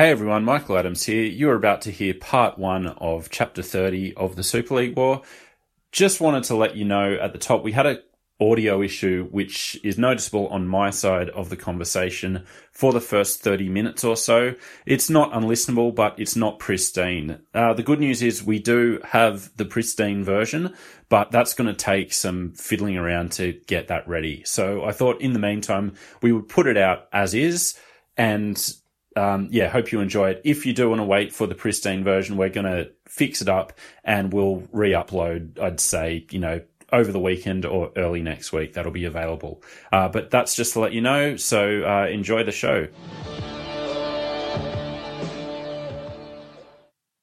Hey everyone, Michael Adams here. You are about to hear part one of chapter 30 of the Super League War. Just wanted to let you know at the top we had a audio issue which is noticeable on my side of the conversation for the first 30 minutes or so. It's not unlistenable, but it's not pristine. Uh, the good news is we do have the pristine version, but that's going to take some fiddling around to get that ready. So I thought in the meantime, we would put it out as is and um, yeah, hope you enjoy it. If you do want to wait for the pristine version, we're going to fix it up and we'll re-upload, I'd say, you know, over the weekend or early next week. That'll be available. Uh, but that's just to let you know. So uh, enjoy the show.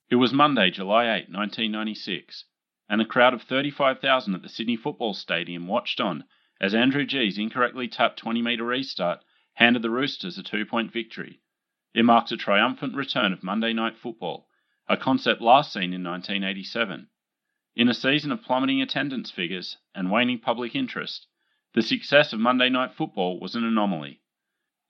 It was Monday, July 8, 1996, and a crowd of 35,000 at the Sydney Football Stadium watched on as Andrew G's incorrectly tapped 20 metre restart handed the Roosters a two point victory. It marked a triumphant return of Monday night football, a concept last seen in 1987. In a season of plummeting attendance figures and waning public interest, the success of Monday Night Football was an anomaly.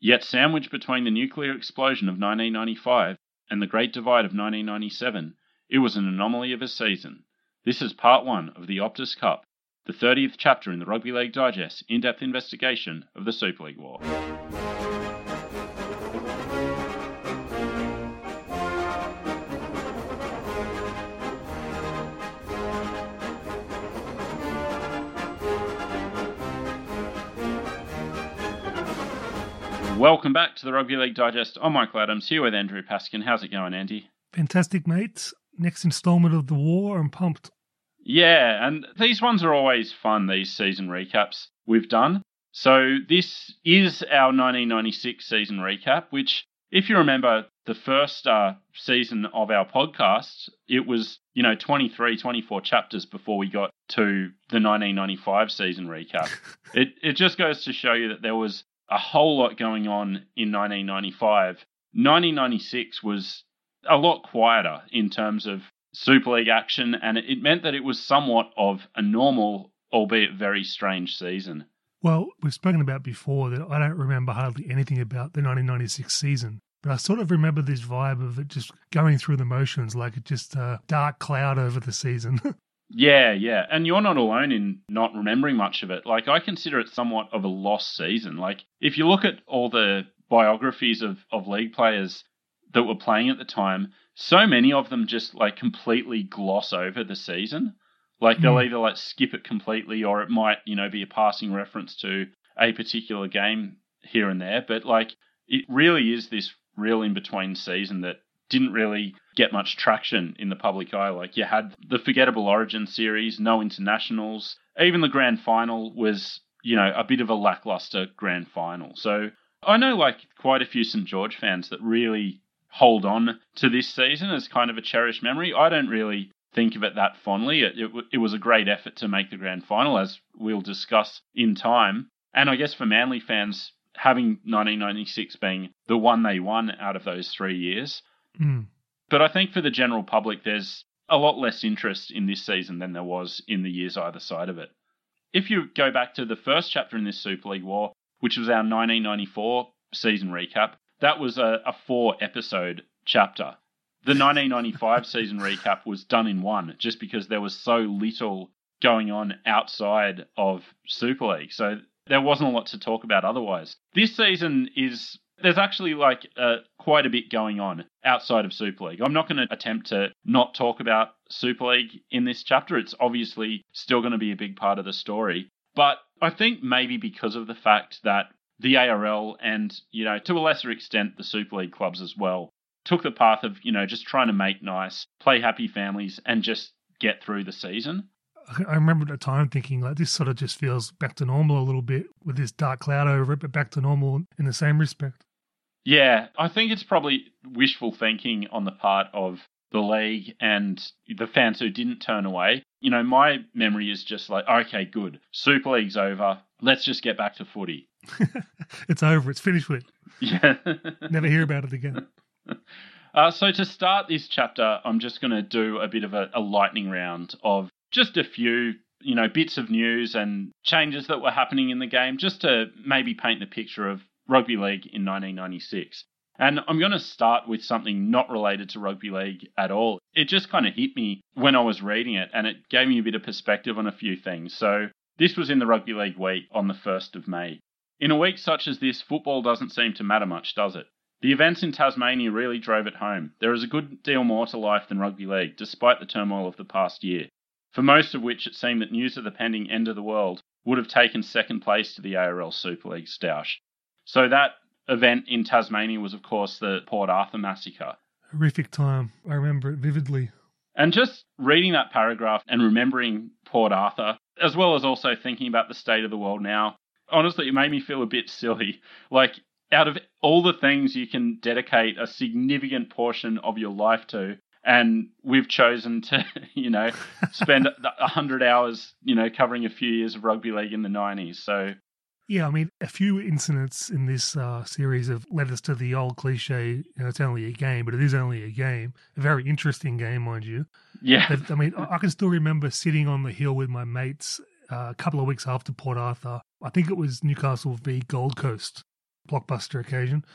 Yet, sandwiched between the nuclear explosion of 1995 and the Great Divide of 1997, it was an anomaly of a season. This is part one of the Optus Cup, the 30th chapter in the Rugby League Digest in depth investigation of the Super League War. Welcome back to the Rugby League Digest. I'm Michael Adams here with Andrew Paskin. How's it going, Andy? Fantastic, mate. Next installment of the war. I'm pumped. Yeah, and these ones are always fun, these season recaps we've done. So this is our 1996 season recap, which, if you remember the first uh, season of our podcast, it was, you know, 23, 24 chapters before we got to the 1995 season recap. it, it just goes to show you that there was a whole lot going on in 1995. 1996 was a lot quieter in terms of Super League action, and it meant that it was somewhat of a normal, albeit very strange season. Well, we've spoken about before that I don't remember hardly anything about the 1996 season, but I sort of remember this vibe of it just going through the motions like just a dark cloud over the season. Yeah, yeah. And you're not alone in not remembering much of it. Like, I consider it somewhat of a lost season. Like, if you look at all the biographies of, of league players that were playing at the time, so many of them just like completely gloss over the season. Like, they'll mm. either like skip it completely or it might, you know, be a passing reference to a particular game here and there. But like, it really is this real in between season that didn't really get much traction in the public eye. Like you had the forgettable Origin series, no internationals, even the grand final was, you know, a bit of a lackluster grand final. So I know like quite a few St George fans that really hold on to this season as kind of a cherished memory. I don't really think of it that fondly. It, it, it was a great effort to make the grand final, as we'll discuss in time. And I guess for Manly fans, having 1996 being the one they won out of those three years, Mm. But I think for the general public, there's a lot less interest in this season than there was in the years either side of it. If you go back to the first chapter in this Super League War, which was our 1994 season recap, that was a, a four episode chapter. The 1995 season recap was done in one just because there was so little going on outside of Super League. So there wasn't a lot to talk about otherwise. This season is there's actually like uh, quite a bit going on outside of Super League. I'm not going to attempt to not talk about Super League in this chapter. It's obviously still going to be a big part of the story. But I think maybe because of the fact that the ARL and, you know, to a lesser extent, the Super League clubs as well took the path of, you know, just trying to make nice, play happy families and just get through the season. I remember at the time thinking like this sort of just feels back to normal a little bit with this dark cloud over it, but back to normal in the same respect. Yeah, I think it's probably wishful thinking on the part of the league and the fans who didn't turn away. You know, my memory is just like, okay, good. Super League's over. Let's just get back to footy. it's over. It's finished with. Yeah. Never hear about it again. Uh, so to start this chapter, I'm just going to do a bit of a, a lightning round of just a few, you know, bits of news and changes that were happening in the game, just to maybe paint the picture of rugby league in 1996. And I'm going to start with something not related to rugby league at all. It just kind of hit me when I was reading it, and it gave me a bit of perspective on a few things. So this was in the rugby league week on the 1st of May. In a week such as this, football doesn't seem to matter much, does it? The events in Tasmania really drove it home. There is a good deal more to life than rugby league, despite the turmoil of the past year, for most of which it seemed that news of the pending end of the world would have taken second place to the ARL Super League stoush. So that event in Tasmania was, of course, the Port Arthur massacre. Horrific time. I remember it vividly. And just reading that paragraph and remembering Port Arthur, as well as also thinking about the state of the world now, honestly, it made me feel a bit silly. Like, out of all the things you can dedicate a significant portion of your life to, and we've chosen to, you know, spend a hundred hours, you know, covering a few years of rugby league in the nineties. So, yeah, I mean, a few incidents in this uh, series have led us to the old cliche. You know, it's only a game, but it is only a game. A very interesting game, mind you. Yeah, I mean, I can still remember sitting on the hill with my mates uh, a couple of weeks after Port Arthur. I think it was Newcastle v Gold Coast, blockbuster occasion.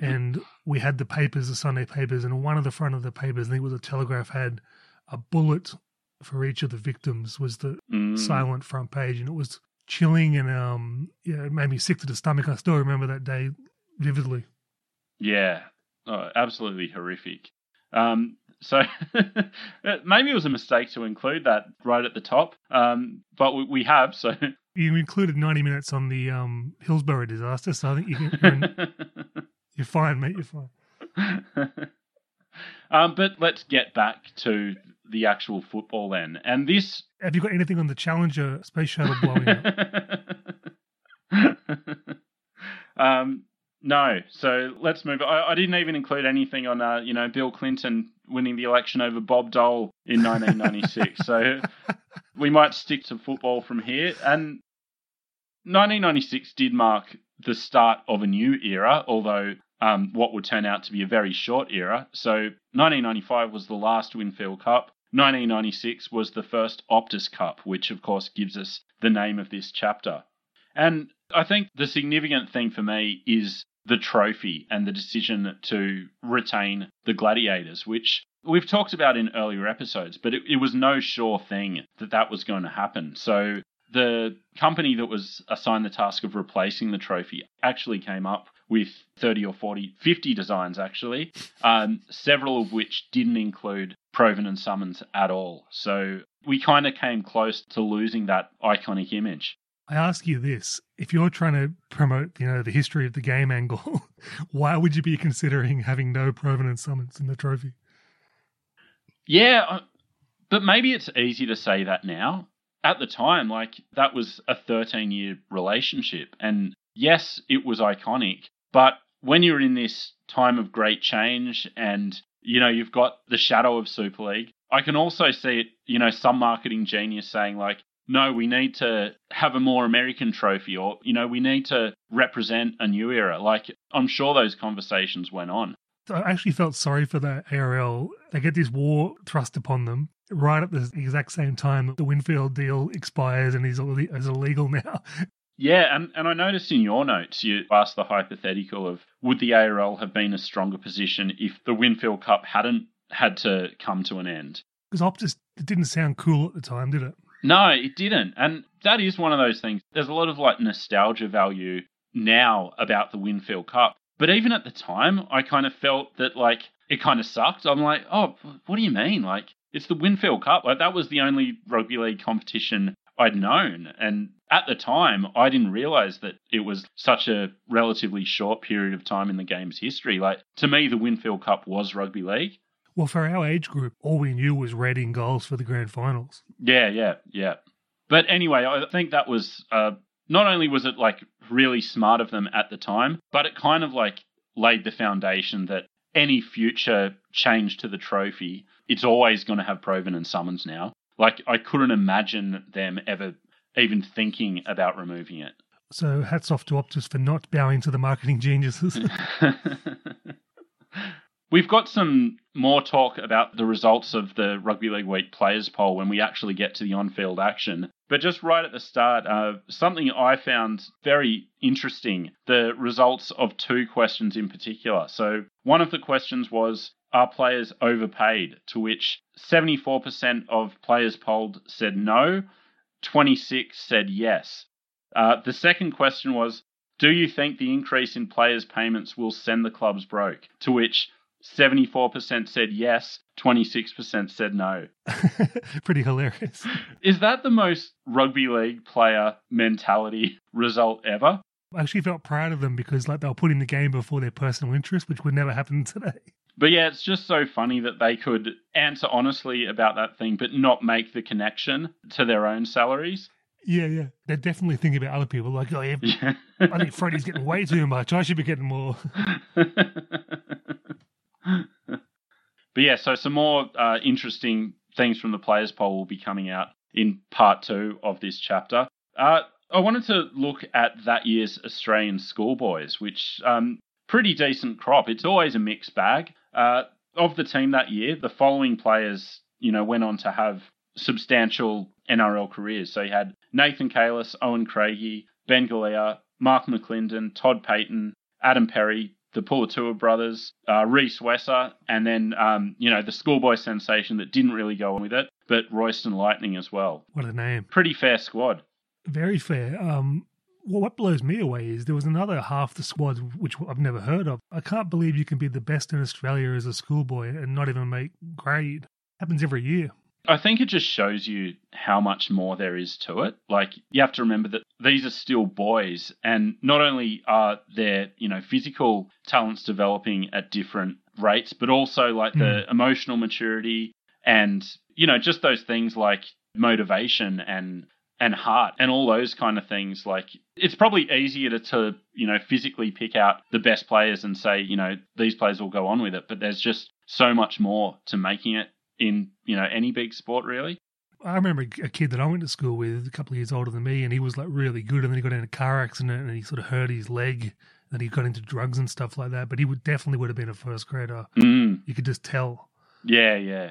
and we had the papers, the Sunday papers, and one of the front of the papers, I think it was a Telegraph, had a bullet for each of the victims was the Mm. silent front page, and it was chilling and um yeah, it made me sick to the stomach. I still remember that day vividly. Yeah, oh, absolutely horrific. Um, so maybe it was a mistake to include that right at the top, um, but we, we have. So You included ninety minutes on the um Hillsborough disaster, so I think you can, you're, in- you're fine, mate. You're fine. um, but let's get back to the actual football then, and this. Have you got anything on the Challenger space shuttle blowing up? um, no. So let's move. I, I didn't even include anything on, uh, you know, Bill Clinton winning the election over Bob Dole in 1996. so we might stick to football from here. And 1996 did mark the start of a new era, although um, what would turn out to be a very short era. So 1995 was the last Winfield Cup. 1996 was the first Optus Cup, which of course gives us the name of this chapter. And I think the significant thing for me is the trophy and the decision to retain the gladiators, which we've talked about in earlier episodes, but it, it was no sure thing that that was going to happen. So the company that was assigned the task of replacing the trophy actually came up with 30 or 40, 50 designs actually, um, several of which didn't include Provan and Summons at all. So we kind of came close to losing that iconic image. I ask you this: if you're trying to promote, you know, the history of the game angle, why would you be considering having no provenance summons in the trophy? Yeah, uh, but maybe it's easy to say that now. At the time, like that was a 13 year relationship. And yes, it was iconic, but when you're in this time of great change and, you know, you've got the shadow of Super League, I can also see it, you know, some marketing genius saying, like, no, we need to have a more American trophy or, you know, we need to represent a new era. Like, I'm sure those conversations went on. I actually felt sorry for the ARL. They get this war thrust upon them right at the exact same time that the Winfield deal expires and is ille- is illegal now. Yeah, and, and I noticed in your notes you asked the hypothetical of would the ARL have been a stronger position if the Winfield Cup hadn't had to come to an end? Because Optus it didn't sound cool at the time, did it? No, it didn't. And that is one of those things. There's a lot of like nostalgia value now about the Winfield Cup. But even at the time, I kind of felt that like it kind of sucked. I'm like, oh, what do you mean? Like, it's the Winfield Cup. Like, that was the only rugby league competition I'd known. And at the time, I didn't realize that it was such a relatively short period of time in the game's history. Like, to me, the Winfield Cup was rugby league. Well, for our age group, all we knew was red in goals for the grand finals. Yeah, yeah, yeah. But anyway, I think that was uh, not only was it like really smart of them at the time, but it kind of like laid the foundation that any future change to the trophy, it's always going to have Provan and Summons now. Like I couldn't imagine them ever even thinking about removing it. So hats off to Optus for not bowing to the marketing geniuses. We've got some more talk about the results of the Rugby League Week players poll when we actually get to the on field action. But just right at the start, uh, something I found very interesting the results of two questions in particular. So, one of the questions was Are players overpaid? To which 74% of players polled said no, 26 said yes. Uh, the second question was Do you think the increase in players' payments will send the clubs broke? To which 74% said yes, 26% said no. Pretty hilarious. Is that the most rugby league player mentality result ever? I actually felt proud of them because like they were putting the game before their personal interest, which would never happen today. But yeah, it's just so funny that they could answer honestly about that thing, but not make the connection to their own salaries. Yeah, yeah. They're definitely thinking about other people. Like, oh, yeah, Yeah. I think Freddie's getting way too much. I should be getting more. but yeah, so some more uh, interesting things from the players poll will be coming out in part two of this chapter. Uh, I wanted to look at that year's Australian schoolboys, which um, pretty decent crop. It's always a mixed bag. Uh, of the team that year, the following players, you know, went on to have substantial NRL careers. So you had Nathan Cayless, Owen Craigie, Ben Galea, Mark McLinden, Todd Payten, Adam Perry, the Pulatua brothers, uh, Rhys Wesser, and then, um, you know, the schoolboy sensation that didn't really go on with it, but Royston Lightning as well. What a name. Pretty fair squad. Very fair. Um, well, what blows me away is there was another half the squad which I've never heard of. I can't believe you can be the best in Australia as a schoolboy and not even make grade. Happens every year. I think it just shows you how much more there is to it. Like you have to remember that these are still boys and not only are their, you know, physical talents developing at different rates, but also like the hmm. emotional maturity and, you know, just those things like motivation and and heart and all those kind of things like it's probably easier to, to you know physically pick out the best players and say you know these players will go on with it but there's just so much more to making it in you know any big sport really I remember a kid that I went to school with, a couple of years older than me, and he was like really good. And then he got in a car accident and he sort of hurt his leg. And he got into drugs and stuff like that. But he would definitely would have been a first grader. mm. You could just tell. Yeah, yeah.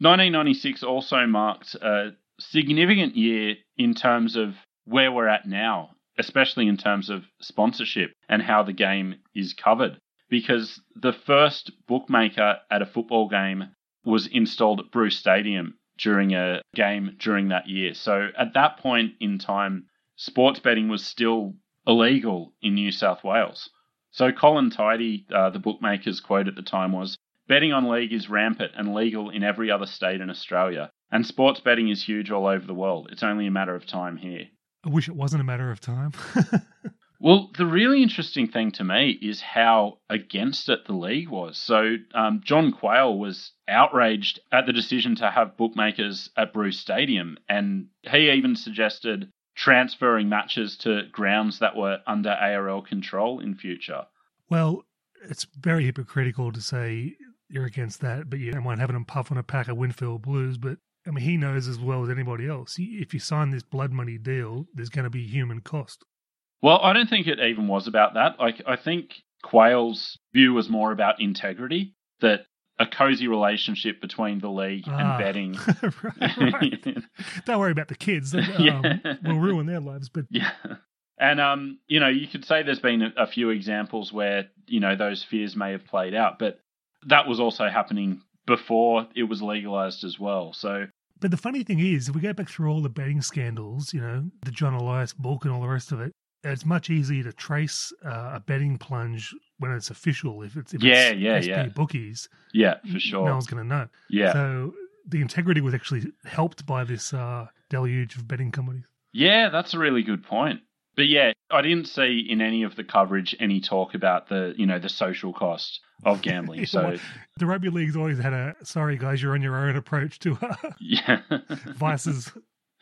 1996 also marked a significant year in terms of where we're at now, especially in terms of sponsorship and how the game is covered. Because the first bookmaker at a football game was installed at Bruce Stadium during a game during that year. So at that point in time, sports betting was still illegal in New South Wales. So Colin Tidy, uh, the bookmaker's quote at the time was, Betting on league is rampant and legal in every other state in Australia, and sports betting is huge all over the world. It's only a matter of time here. I wish it wasn't a matter of time. Well, the really interesting thing to me is how against it the league was. So, um, John Quayle was outraged at the decision to have bookmakers at Bruce Stadium, and he even suggested transferring matches to grounds that were under ARL control in future. well, it's very hypocritical to say you're against that, but you don't mind having him puff on a pack of Winfield Blues. But I mean, he knows as well as anybody else. If you sign this blood money deal, there's going to be human cost. Well, I don't think it even was about that. Like, I think Quayle's view was more about integrity, that a cozy relationship between the league Ah. and betting. right, right. Don't worry about the kids. Um, Yeah. We'll ruin their lives. But Yeah. And um, you know, you could say there's been a, a few examples where, you know, those fears may have played out, but that was also happening before it was legalized as well. So But the funny thing is, if we go back through all the betting scandals, you know, the John Elias book and all the rest of it, it's much easier to trace uh, a betting plunge when it's official. If it's if Yeah, it's yeah, SP yeah. bookies, yeah, for sure. no one's going to know. yeah. So the integrity was actually helped by this uh, deluge of betting companies. Yeah, that's a really good point. But yeah, I didn't see in any of the coverage any talk about the, you know, the social cost of gambling. So the rugby league's always had a sorry guys, you're on your own approach to uh, yeah. vices.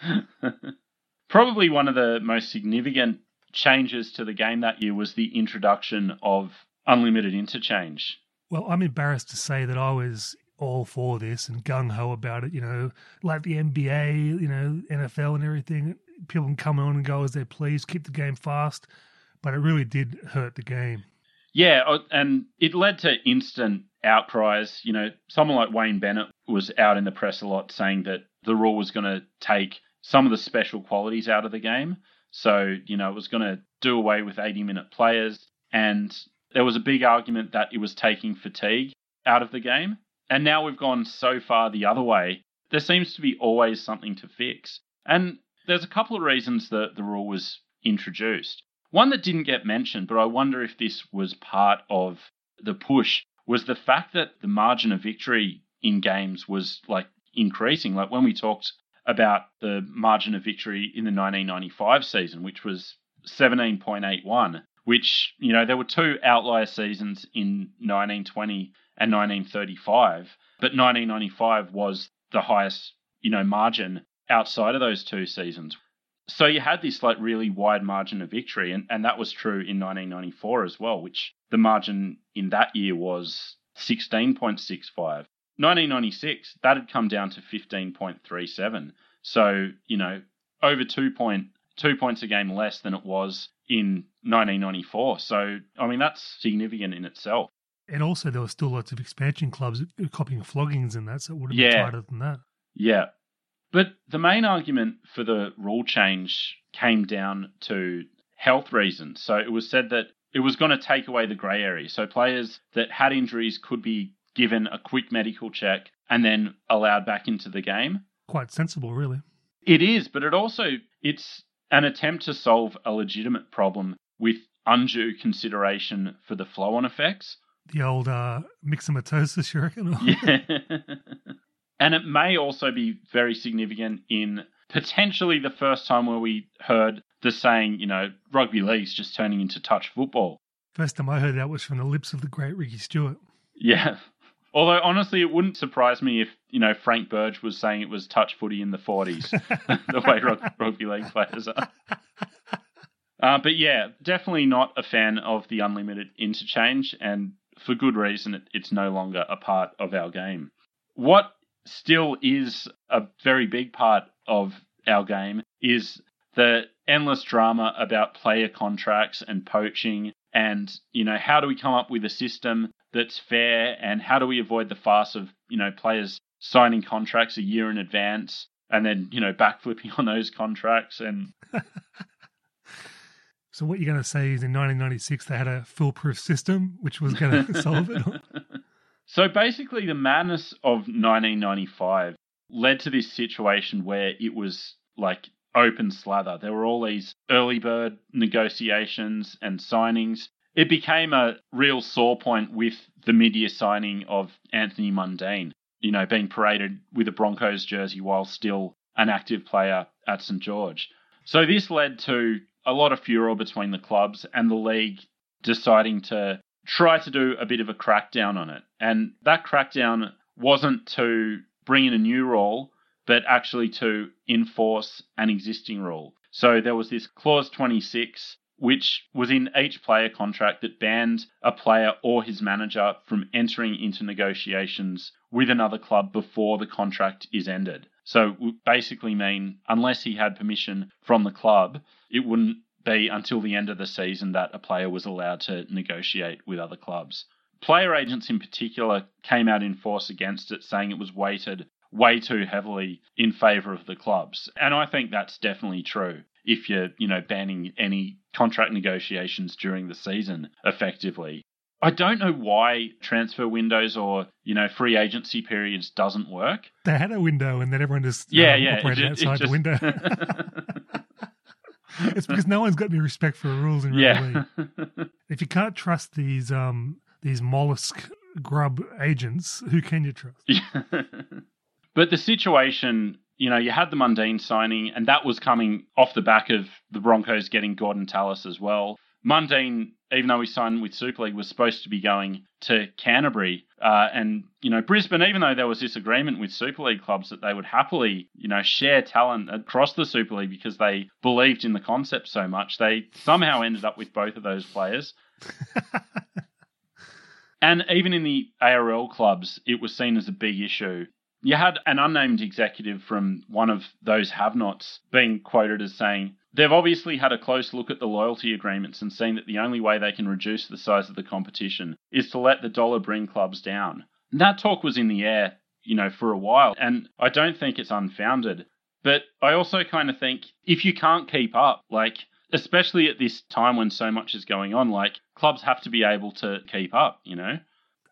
Probably one of the most significant changes to the game that year was the introduction of unlimited interchange. Well, I'm embarrassed to say that I was all for this and gung ho about it. You know, like the NBA, you know, NFL and everything. People can come on and go as they please, keep the game fast, but it really did hurt the game. Yeah, uh, and it led to instant outcries. You know, someone like Wayne Bennett was out in the press a lot saying that the rule was going to take some of the special qualities out of the game. So, you know, it was going to do away with 80 minute players. And there was a big argument that it was taking fatigue out of the game. And now we've gone so far the other way. There seems to be always something to fix. And there's a couple of reasons that the rule was introduced. One that didn't get mentioned, but I wonder if this was part of the push, was the fact that the margin of victory in games was like increasing. Like when we talked about the margin of victory in the 1995 season, which was 17.81, which, you know, there were two outlier seasons in 1920 and 1935, but 1995 was the highest, you know, margin outside of those two seasons. So you had this like really wide margin of victory, and, and that was true in 1994 as well, which the margin in that year was 16.65. 1996, that had come down to 15.37. So, you know, over two point two points a game less than it was in 1994. So, I mean, that's significant in itself. And also, there were still lots of expansion clubs copying floggings and that, so it would have Yeah. been tighter than that. Yeah. But the main argument for the rule change came down to health reasons. So it was said that it was going to take away the grey area. So players that had injuries could be given a quick medical check and then allowed back into the game. Quite sensible, really. It is, but it also it's an attempt to solve a legitimate problem with undue consideration for the flow-on effects. The old uh, myxomatosis, you reckon? Yeah. and it may also be very significant in potentially the first time where we heard the saying, you know, rugby league's just turning into touch football. First time I heard that was from the lips of the great Ricky Stuart. Yeah. Although honestly, it wouldn't surprise me if you know Frank Burge was saying it was touch footy in the forties, the way rug- rugby league players are. Uh, but yeah, definitely not a fan of the unlimited interchange, and for good reason. It, it's no longer a part of our game. What still is a very big part of our game is the endless drama about player contracts and poaching and you know how do we come up with a system that's fair and how do we avoid the farce of you know players signing contracts a year in advance and then you know backflipping on those contracts and So what you're going to say is in 1996 they had a foolproof system which was going to solve it? So basically the madness of 1995 led to this situation where it was like open slather there were all these early bird negotiations and signings it became a real sore point with the mid-year signing of Anthony Mundine, you know, being paraded with a Broncos jersey while still an active player at St George. So this led to a lot of furor between the clubs and the league deciding to try to do a bit of a crackdown on it. And that crackdown wasn't to bring in a new rule, but actually to enforce an existing rule. So there was this clause 26 which was in each player contract that banned a player or his manager from entering into negotiations with another club before the contract is ended. So basically mean unless he had permission from the club, it wouldn't be until the end of the season that a player was allowed to negotiate with other clubs. Player agents in particular came out in force against it, saying it was weighted way too heavily in favour of the clubs. And I think that's definitely true if you're, you know, banning any contract negotiations during the season effectively. I don't know why transfer windows or, you know, free agency periods doesn't work. They had a window and then everyone just Yeah, um, yeah. it it outside the just- window. it's because no one's got any respect for rules in yeah. league. If you can't trust these um these mollusk grub agents, who can you trust? Yeah. but the situation you know, you had the Mundine signing, and that was coming off the back of the Broncos getting Gordon Tallis as well. Mundine, even though he signed with Super League, was supposed to be going to Canterbury. Uh, and, you know, Brisbane, even though there was this agreement with Super League clubs that they would happily, you know, share talent across the Super League because they believed in the concept so much, they somehow ended up with both of those players. and even in the ARL clubs, it was seen as a big issue. You had an unnamed executive from one of those have nots being quoted as saying, They've obviously had a close look at the loyalty agreements and seen that the only way they can reduce the size of the competition is to let the dollar bring clubs down. And that talk was in the air, you know, for a while, and I don't think it's unfounded. But I also kind of think if you can't keep up, like, especially at this time when so much is going on, like, clubs have to be able to keep up, you know?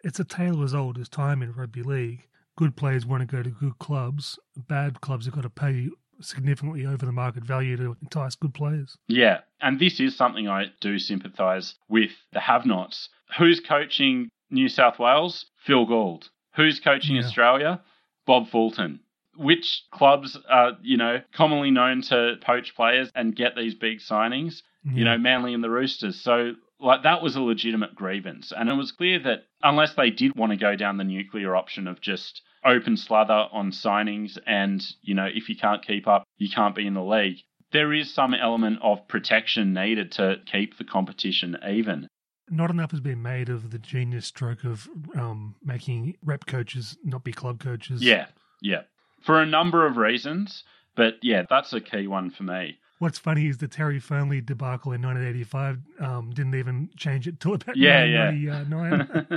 It's a tale as old as time in rugby league. Good players want to go to good clubs. Bad clubs have got to pay significantly over the market value to entice good players. Yeah, and this is something I do sympathise with the have-nots. Who's coaching New South Wales? Phil Gould. Who's coaching yeah. Australia? Bob Fulton. Which clubs are, you know, commonly known to poach players and get these big signings? Yeah. You know, Manly and the Roosters. So like that was a legitimate grievance. And it was clear that unless they did want to go down the nuclear option of just open slather on signings and, you know, if you can't keep up, you can't be in the league. There is some element of protection needed to keep the competition even. Not enough has been made of the genius stroke of um, making rep coaches not be club coaches. Yeah, yeah. For a number of reasons, but yeah, that's a key one for me. What's funny is the Terry Fearnley debacle in 1985 um, didn't even change it till about yeah, 1999.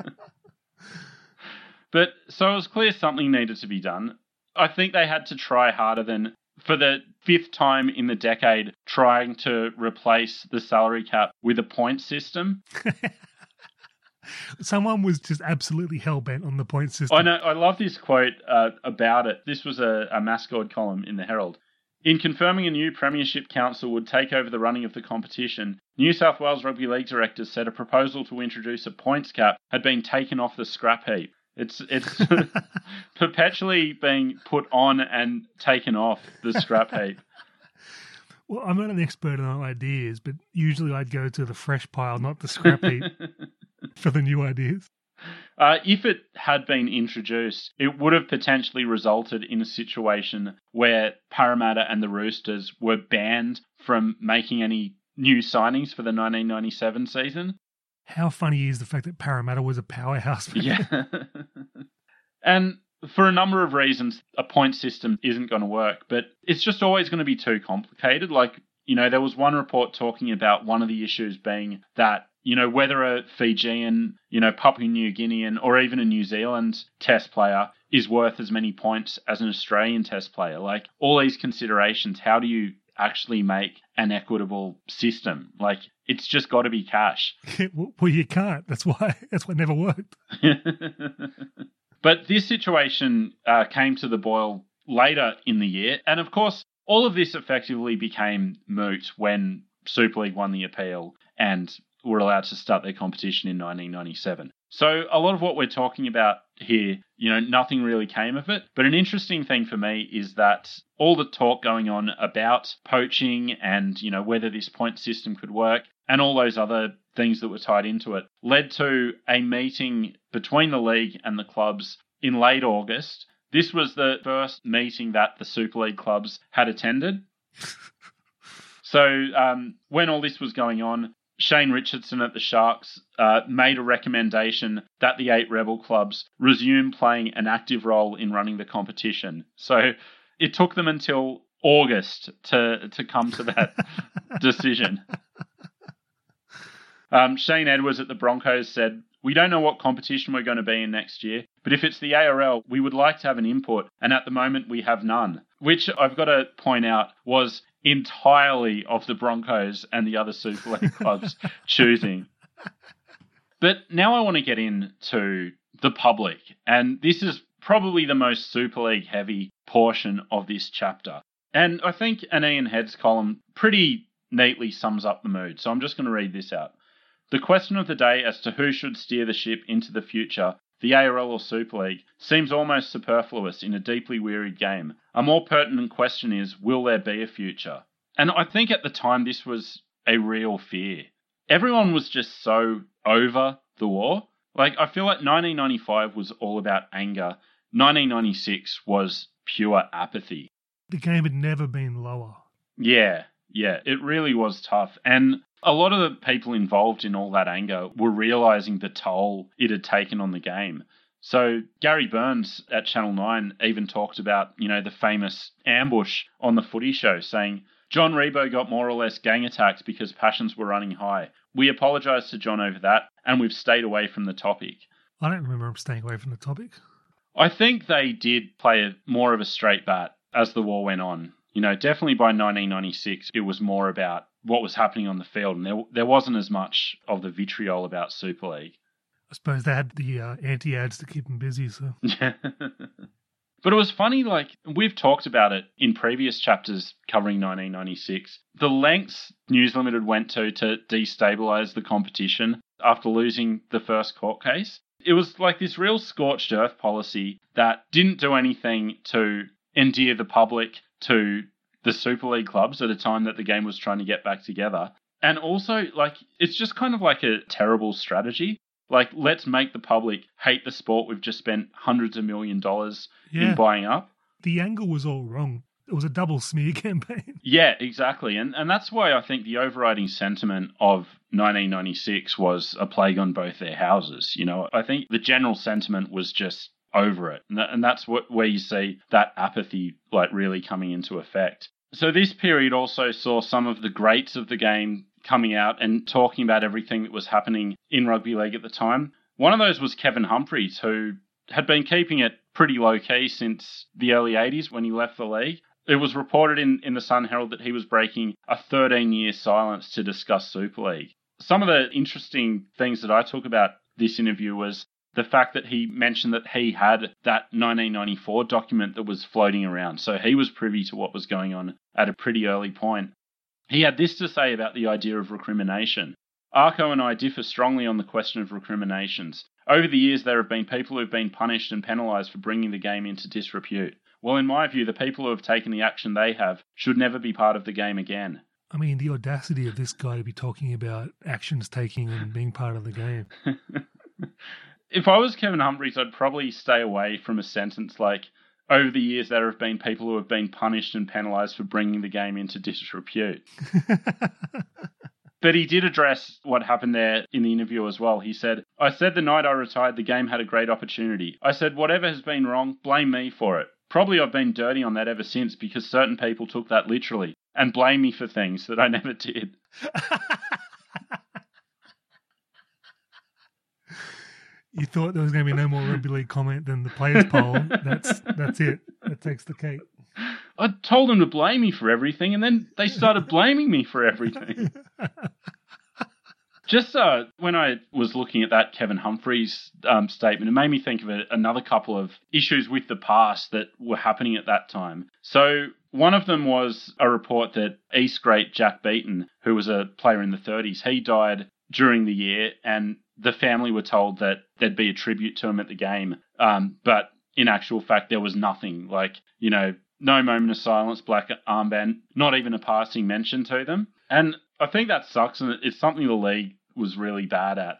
Yeah. But so it was clear something needed to be done. I think they had to try harder than for the fifth time in the decade trying to replace the salary cap with a point system. Someone was just absolutely hell bent on the point system. I know. I love this quote uh, about it. This was a, a Mascord column in the Herald. In confirming a new Premiership Council would take over the running of the competition, New South Wales Rugby League directors said a proposal to introduce a points cap had been taken off the scrap heap. It's it's perpetually being put on and taken off the scrap heap. Well, I'm not an expert on ideas, but usually I'd go to the fresh pile, not the scrap heap, for the new ideas. Uh, if it had been introduced, it would have potentially resulted in a situation where Parramatta and the Roosters were banned from making any new signings for the 1997 season how funny is the fact that Parramatta was a powerhouse? yeah. and for a number of reasons, a point system isn't going to work, but it's just always going to be too complicated. Like, you know, there was one report talking about one of the issues being that, you know, whether a Fijian, you know, Papua New Guinean, or even a New Zealand test player is worth as many points as an Australian test player. Like, all these considerations, how do you actually make an equitable system. Like it's just got to be cash. well, you can't. That's why. That's why it never worked. but this situation uh, came to the boil later in the year, and of course, all of this effectively became moot when Super League won the appeal and were allowed to start their competition in 1997. So a lot of what we're talking about here, you know, nothing really came of it. But an interesting thing for me is that all the talk going on about poaching and, you know, whether this point system could work and all those other things that were tied into it led to a meeting between the league and the clubs in late August. This was the first meeting that the Super League clubs had attended. so um, when all this was going on, Shane Richardson at the Sharks uh, made a recommendation that the eight Rebel clubs resume playing an active role in running the competition. So it took them until August to to come to that decision. Um, Shane Edwards at the Broncos said, We don't know what competition we're going to be in next year, but if it's the ARL, we would like to have an input, and at the moment we have none. Which I've got to point out was entirely of the Broncos and the other Super League clubs choosing. But now I want to get into the public, and this is probably the most Super League heavy portion of this chapter. And I think an Ian Heads column pretty neatly sums up the mood, so I'm just going to read this out. The question of the day as to who should steer the ship into the future the ARL or Super League, seems almost superfluous in a deeply wearied game. A more pertinent question is will there be a future? And I think at the time this was a real fear. Everyone was just so over the war. Like, I feel like 1995 was all about anger, 1996 was pure apathy. The game had never been lower. Yeah, yeah, it really was tough. And a lot of the people involved in all that anger were realizing the toll it had taken on the game. So Gary Burns at Channel 9 even talked about, you know, the famous ambush on the footy show saying, John Ribot got more or less gang attacked because passions were running high. We apologise to John over that, and we've stayed away from the topic. I don't remember him staying away from the topic. I think they did play a, more of a straight bat as the war went on. You know, definitely by 1996, it was more about what was happening on the field, and there, there wasn't as much of the vitriol about Super League. I suppose they had the uh, anti ads to keep them busy, so. But it was funny, like, we've talked about it in previous chapters covering 1996. The lengths News Limited went to to destabilize the competition after losing the first court case. It was like this real scorched earth policy that didn't do anything to endear the public to the Super League clubs at a time that the game was trying to get back together. And also, like, it's just kind of like a terrible strategy. Like, let's make the public hate the sport we've just spent hundreds of million dollars Yeah. in buying up. The angle was all wrong. It was a double smear campaign. Yeah, exactly. And and that's why I think the overriding sentiment of 1996 was a plague on both their houses. You know, I think the general sentiment was just over it. And, that, and that's what where you see that apathy like really coming into effect. So this period also saw some of the greats of the game coming out and talking about everything that was happening in rugby league at the time. One of those was Kevin Humphreys, who had been keeping it pretty low key since the early 80s when he left the league. It was reported in, in the Sun Herald that he was breaking a 13 year silence to discuss Super League. Some of the interesting things that I talk about this interview was the fact that he mentioned that he had that 1994 document that was floating around. So he was privy to what was going on at a pretty early point. He had this to say about the idea of recrimination. Arko and I differ strongly on the question of recriminations. Over the years, there have been people who have been punished and penalised for bringing the game into disrepute. Well, in my view, the people who have taken the action they have should never be part of the game again. I mean, the audacity of this guy to be talking about actions taking and being part of the game. if I was Kevin Humphreys, I'd probably stay away from a sentence like, over the years, there have been people who have been punished and penalised for bringing the game into disrepute. But he did address what happened there in the interview as well. He said, I said the night I retired, the game had a great opportunity. I said, whatever has been wrong, blame me for it. Probably I've been dirty on that ever since because certain people took that literally and blame me for things that I never did. you thought there was going to be no more rugby league comment than the players poll. That's that's it. That takes the cake. I told them to blame me for everything, and then they started blaming me for everything. Just uh, when I was looking at that Kevin Humphreys um, statement, it made me think of a, another couple of issues with the past that were happening at that time. So one of them was a report that East great Jack Beaton, who was a player in the 30s, he died during the year, and the family were told that there'd be a tribute to him at the game. Um, but in actual fact, there was nothing. Like, you know, no moment of silence, black armband, not even a passing mention to them. And I think that sucks, and it's something the league was really bad at.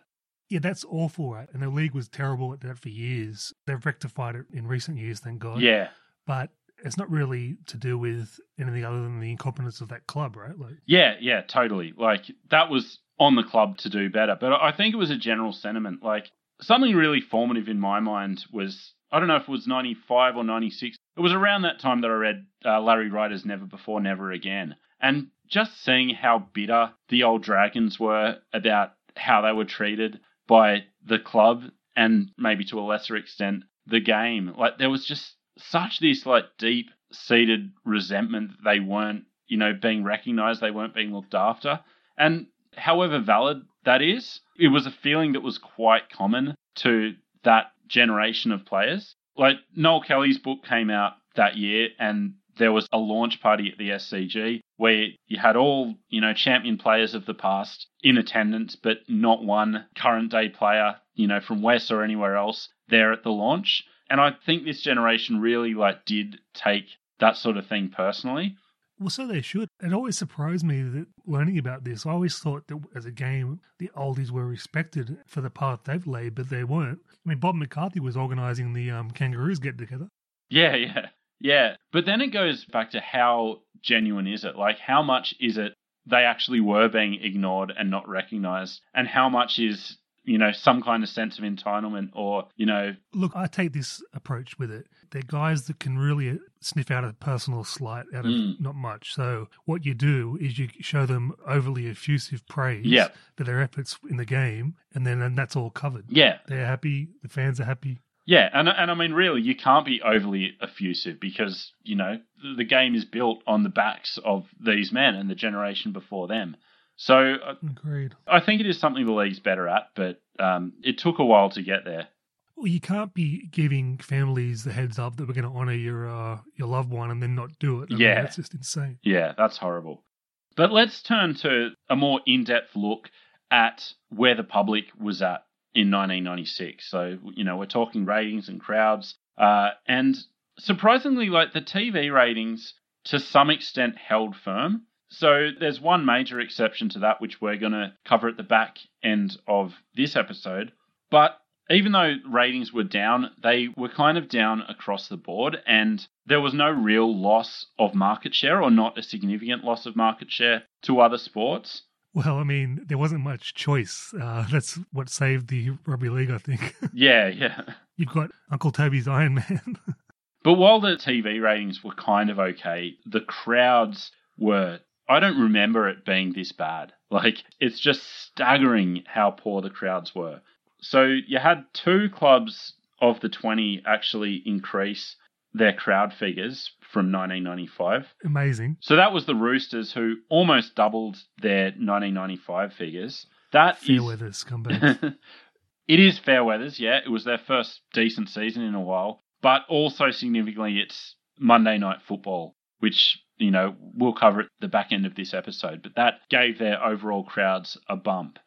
Yeah, that's awful, right? And the league was terrible at that for years. They've rectified it in recent years, thank God. Yeah. But it's not really to do with anything other than the incompetence of that club, right? Like, Yeah, yeah, totally. Like that was on the club to do better. But I think it was a general sentiment. Like something really formative in my mind was I don't know if it was 95 or 96. It was around that time that I read uh, Larry Writer's Never Before, Never Again. And just seeing how bitter the old Dragons were about how they were treated by the club and maybe to a lesser extent the game. Like there was just such this like deep seated resentment that they weren't, you know, being recognized, they weren't being looked after. And however valid that is, it was a feeling that was quite common to that generation of players. Like Noel Kelly's book came out that year and there was a launch party at the SCG where you had all, you know, champion players of the past in attendance, but not one current day player you know, from West or anywhere else there at the launch. And I think this generation really like did take that sort of thing personally. Well, so they should. It always surprised me that learning about this, I always thought that as a game, the oldies were respected for the path they've laid, but they weren't. I mean, Bob McCarthy was organising the um, Kangaroos get together. Yeah, yeah, yeah. But then it goes back to how genuine is it? Like, how much is it they actually were being ignored and not recognised, and how much is you know, some kind of sense of entitlement or, you know. Look, I take this approach with it. They're guys that can really sniff out a personal slight out of mm. not much. So what you do is you show them overly effusive praise yep. for their efforts in the game, and then and that's all covered. Yeah. They're happy. The fans are happy. Yeah, and and I mean, really, you can't be overly effusive because you know the game is built on the backs of these men and the generation before them. So uh, agreed. I think it is something the league's better at, but um, it took a while to get there. Well, you can't be giving families the heads up that we're going to honor your uh, your loved one and then not do it. I yeah, mean, that's just insane. Yeah, that's horrible. But let's turn to a more in-depth look at where the public was at in 1996. So you know we're talking ratings and crowds, uh, and surprisingly, like the TV ratings to some extent held firm. So there's one major exception to that, which we're going to cover at the back end of this episode. But even though ratings were down, they were kind of down across the board, and there was no real loss of market share or not a significant loss of market share to other sports. Well, I mean, there wasn't much choice. Uh, that's what saved the rugby league, I think. yeah, yeah. You've got Uncle Toby's Iron Man. but while the TV ratings were kind of okay, the crowds were I don't remember it being this bad. Like, it's just staggering how poor the crowds were. So, you had two clubs of the 20 actually increase their crowd figures from 1995. Amazing. So, that was the Roosters who almost doubled their 1995 figures. That Fairweathers comeback. it is Fairweathers, yeah. It was their first decent season in a while. But also significantly, it's Monday Night Football, which you know, we'll cover at the back end of this episode, but that gave their overall crowds a bump.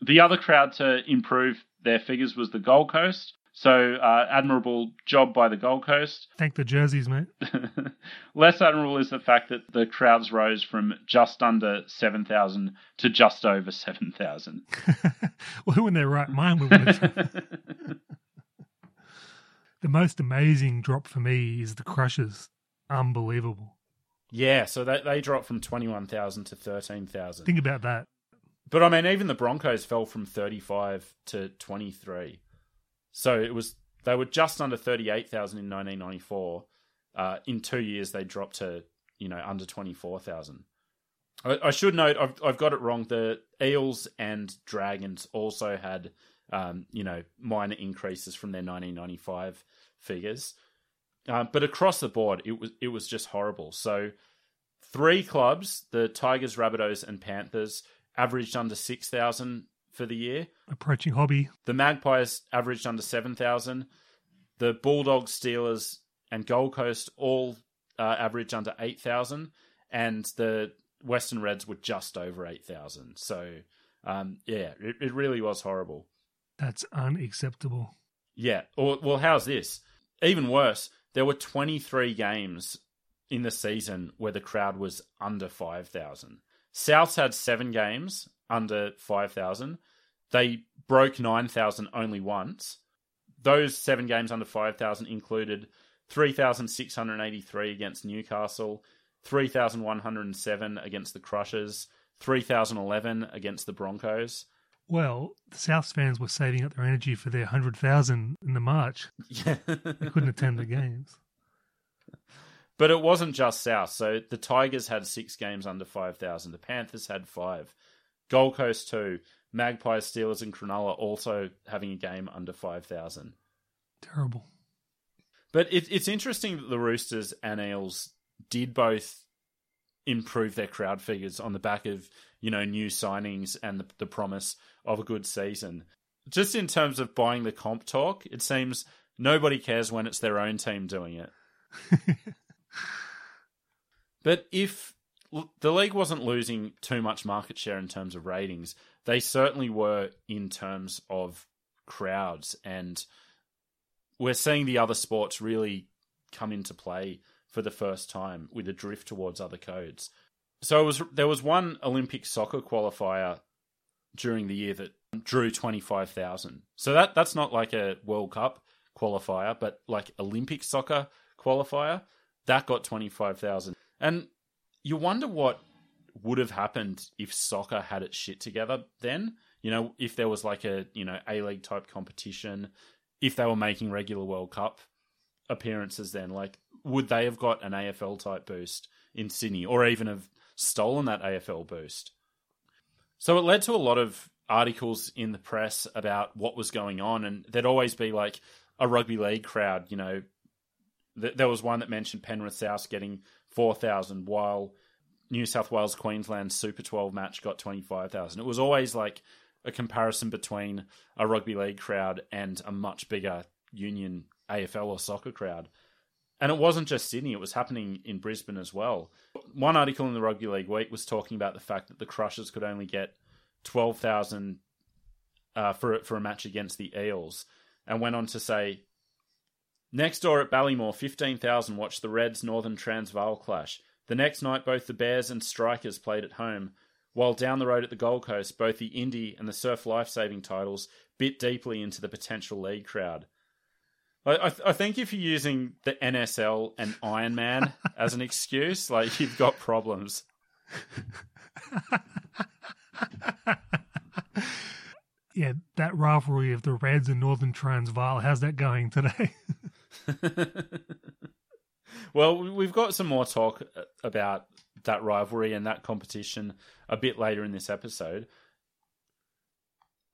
The other crowd to improve their figures was the Gold Coast. So, uh, admirable job by the Gold Coast. Thank the jerseys, mate. Less admirable is the fact that the crowds rose from just under 7,000 to just over 7,000. well, who in their right mind would The most amazing drop for me is the Crushers. Unbelievable. Yeah, so they they dropped from twenty one thousand to thirteen thousand. Think about that. But I mean, even the Broncos fell from thirty five to twenty three. So it was they were just under thirty eight thousand in nineteen ninety four. Uh, in two years, they dropped to you know under twenty four thousand. I, I, should note I've I've got it wrong. The Eels and Dragons also had um, you know minor increases from their nineteen ninety five figures. Uh, but across the board, it was it was just horrible. So three clubs, the Tigers, Rabbitohs, and Panthers, averaged under six thousand for the year. Approaching hobby. The Magpies averaged under seven thousand. The Bulldogs, Steelers, and Gold Coast all uh, averaged under eight thousand, and the Western Reds were just over eight thousand. So um, yeah, it, it really was horrible. That's unacceptable. Yeah. Or well, how's this? Even worse there were 23 games in the season where the crowd was under 5,000. Souths had seven games under 5,000. They broke 9,000 only once. Those seven games under 5,000 included 3,683 against Newcastle, 3,107 against the Crushers, 3,011 against the Broncos. Well, the Souths fans were saving up their energy for their 100,000 in the March. Yeah. they couldn't attend the games. But it wasn't just South. So the Tigers had six games under 5,000. The Panthers had five. Gold Coast, two. Magpies, Steelers, and Cronulla also having a game under 5,000. Terrible. But it, it's interesting that the Roosters and Eels did both improve their crowd figures on the back of you know new signings and the, the promise of a good season. Just in terms of buying the comp talk, it seems nobody cares when it's their own team doing it. but if the league wasn't losing too much market share in terms of ratings, they certainly were in terms of crowds, and we're seeing the other sports really come into play for the first time with a drift towards other codes. So was there was one Olympic soccer qualifier during the year that drew 25,000. So that that's not like a World Cup qualifier, but like Olympic soccer qualifier, that got 25,000. And you wonder what would have happened if soccer had its shit together then. You know, if there was like a, you know, A League type competition, if they were making regular World Cup appearances then, like, would they have got an AFL type boost in Sydney or even have stolen that AFL boost? So it led to a lot of articles in the press about what was going on, and there'd always be like a rugby league crowd, you know. Th- there was one that mentioned Penrith South getting 4,000, while New South Wales Queensland Super 12 match got 25,000. It was always like a comparison between a rugby league crowd and a much bigger union AFL or soccer crowd. And it wasn't just Sydney, it was happening in Brisbane as well. One article in the Rugby League Week was talking about the fact that the Crushers could only get 12,000 uh, for, for a match against the Eels, and went on to say, Next door at Ballymore, 15,000 watched the Reds Northern Transvaal clash. The next night, both the Bears and Strikers played at home, while down the road at the Gold Coast, both the Indy and the Surf Lifesaving titles bit deeply into the potential league crowd. I, I, think if you're using the NSL and Iron Man as an excuse, like you've got problems. yeah, that rivalry of the Reds and Northern Transvaal, how's that going today? well, we've got some more talk uh, about that rivalry and that competition a bit later in this episode.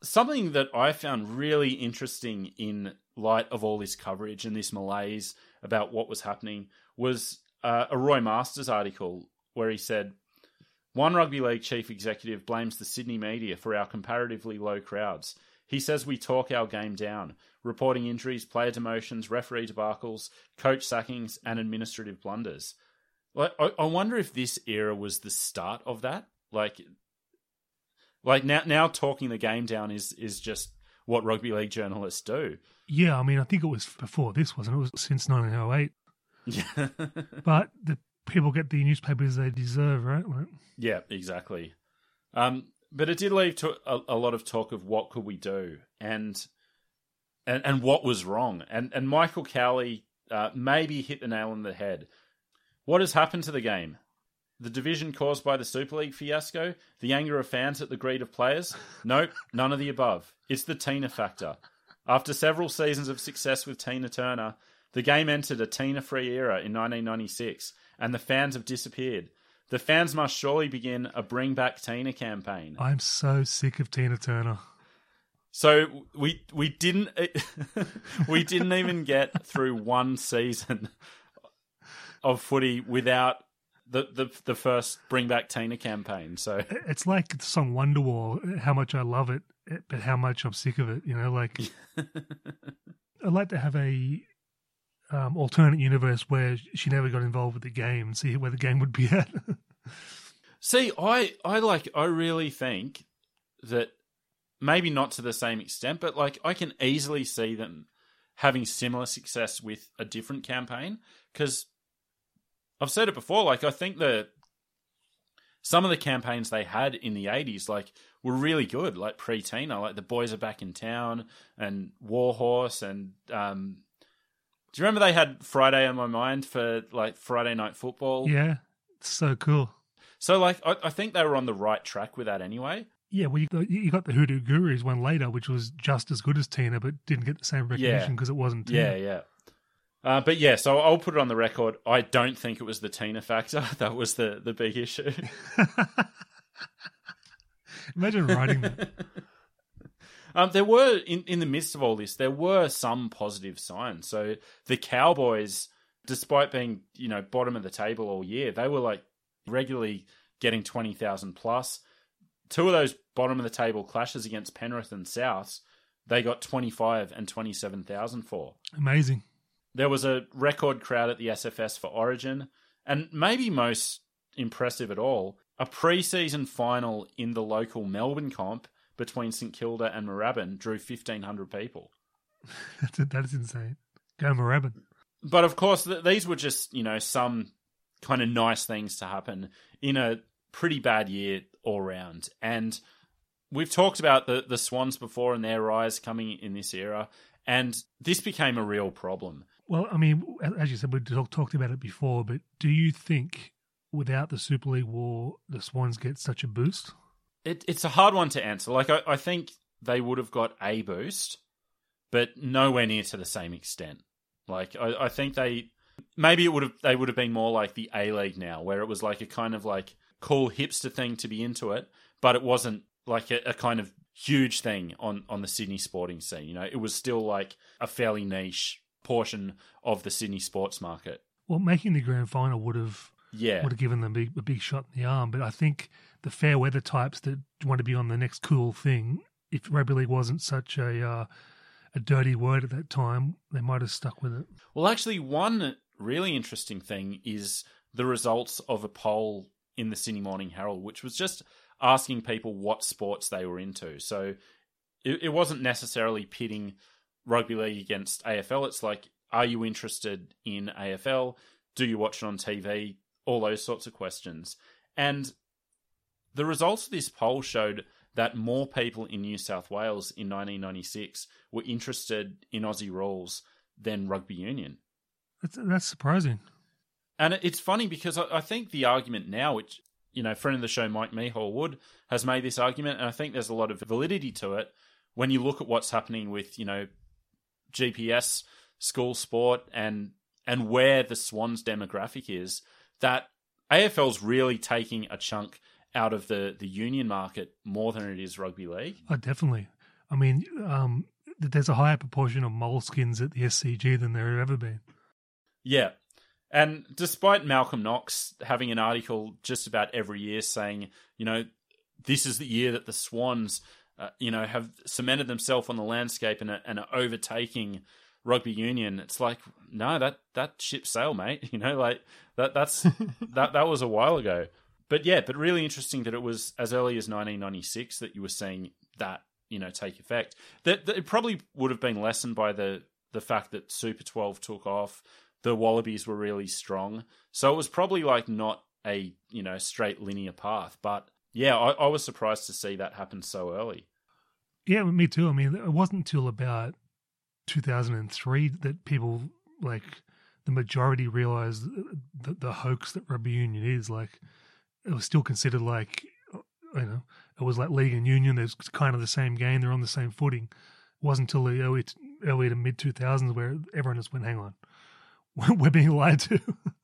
Something that I found really interesting in light of all this coverage and this malaise about what was happening was uh, a Roy Masters article where he said, One rugby league chief executive blames the Sydney media for our comparatively low crowds. He says we talk our game down, reporting injuries, player demotions, referee debacles, coach sackings, and administrative blunders. Like, I, I wonder if this era was the start of that. Like, like now, now talking the game down is is just what rugby league journalists do. Yeah, I mean, I think it was before this, wasn't it? It was since 1908. Yeah. but the people get the newspapers they deserve, right? Like, yeah, exactly. Um, but it did lead to a, a, lot of talk of what could we do and and and what was wrong. And and Michael Cowley uh, maybe hit the nail on the head. What has happened to the game? The division caused by the Super League fiasco? The anger of fans at the greed of players? Nope, none of the above. It's the Tina factor. After several seasons of success with Tina Turner, the game entered a Tina free era in 1996, and the fans have disappeared. The fans must surely begin a Bring Back Tina campaign. I'm so sick of Tina Turner. So we we didn't we didn't even get through one season of footy without the, the the first Bring Back Tina campaign. So it's like the song Wonderwall. How much I love it, but how much I'm sick of it. You know, like I'd like to have a um, alternate universe where she never got involved with the game and see where the game would be at. see, I I like I really think that maybe not to the same extent, but like I can easily see them having similar success with a different campaign because I've said it before. Like I think that some of the campaigns they had in the '80s, like, were really good. Like pre-Tina, like the boys are back in town and Warhorse, and um, do you remember they had Friday on my mind for like Friday night football? Yeah, it's so cool. So like, I, I think they were on the right track with that anyway. Yeah, well, you got, you got the Hoodoo Gurus one later, which was just as good as Tina, but didn't get the same recognition because yeah. it wasn't Tina. Yeah, yeah. Uh, but yeah, so I'll put it on the record. I don't think it was the Tina factor that was the the big issue. Imagine writing that. Um, there were in in the midst of all this, there were some positive signs. So the Cowboys, despite being you know bottom of the table all year, they were like regularly getting twenty thousand plus. Two of those bottom of the table clashes against Penrith and Souths, they got twenty five and twenty seven thousand for. Amazing. There was a record crowd at the SFS for Origin, and maybe most impressive at all, a pre-season final in the local Melbourne comp between St Kilda and Moorabbin drew 1,500 people. that is insane. Go Moorabbin. But of course, th- these were just, you know, some kind of nice things to happen in a pretty bad year all round. And we've talked about the, the Swans before and their rise coming in this era, and this became a real problem. Well, I mean, as you said, we talked about it before, but do you think without the Super League war, the Swans get such a boost? It, it's a hard one to answer. Like, I, I think they would have got a boost, but nowhere near to the same extent. Like, I, I think they maybe it would have they would have been more like the A League now, where it was like a kind of like cool hipster thing to be into it, but it wasn't like a, a kind of huge thing on on the Sydney sporting scene. You know, it was still like a fairly niche portion of the Sydney sports market. Well, making the grand final would have yeah would have given them a big, a big shot in the arm. But I think the fair weather types that want to be on the next cool thing, if rugby league wasn't such a uh, a dirty word at that time, they might have stuck with it. Well, actually, one really interesting thing is the results of a poll in the Sydney Morning Herald, which was just asking people what sports they were into. So it, it wasn't necessarily pitting rugby league against AFL. It's like, are you interested in AFL? Do you watch it on TV? All those sorts of questions. And the results of this poll showed that more people in New South Wales in 1996 were interested in Aussie rules than rugby union. That's, that's surprising. And it's funny because I think the argument now, which you know, friend of the show Mike Meehall Wood has made this argument, and I think there's a lot of validity to it when you look at what's happening with you know GPS school sport and and where the Swans demographic is. That AFL's really taking a chunk out of the the union market more than it is rugby league. Oh, definitely. I mean, um, there's a higher proportion of moleskins at the SCG than there have ever been. Yeah, and despite Malcolm Knox having an article just about every year saying, you know, this is the year that the Swans, uh, you know, have cemented themselves on the landscape and are, and are overtaking rugby union, it's like, no, that that ship sail, mate. You know, like that that's that that was a while ago. But yeah, but really interesting that it was as early as 1996 that you were seeing that you know take effect. That, that it probably would have been lessened by the the fact that Super 12 took off the Wallabies were really strong. So it was probably like not a, you know, straight linear path. But yeah, I, I was surprised to see that happen so early. Yeah, me too. I mean, it wasn't until about 2003 that people, like, the majority realized the, the hoax that rugby union is. Like, it was still considered like, you know, it was like league and union. There's kind of the same game. They're on the same footing. It wasn't until the early, early to mid 2000s where everyone just went, hang on, we're being lied to.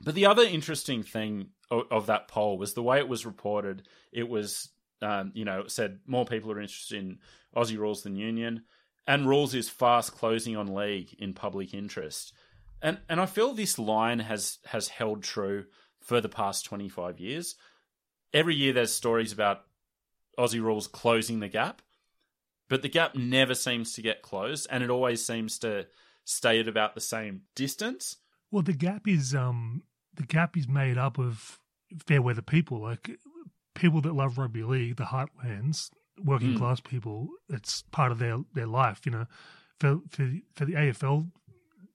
but the other interesting thing of, of, that poll was the way it was reported. It was, um, you know, said more people are interested in Aussie rules than union, and rules is fast closing on league in public interest. And and I feel this line has has held true for the past twenty five years. Every year there's stories about Aussie rules closing the gap, but the gap never seems to get closed, and it always seems to stay at about the same distance. Well, the gap is um the gap is made up of fair weather people, like people that love rugby league, the heartlands, working mm. class people. It's part of their their life, you know. For for for the AFL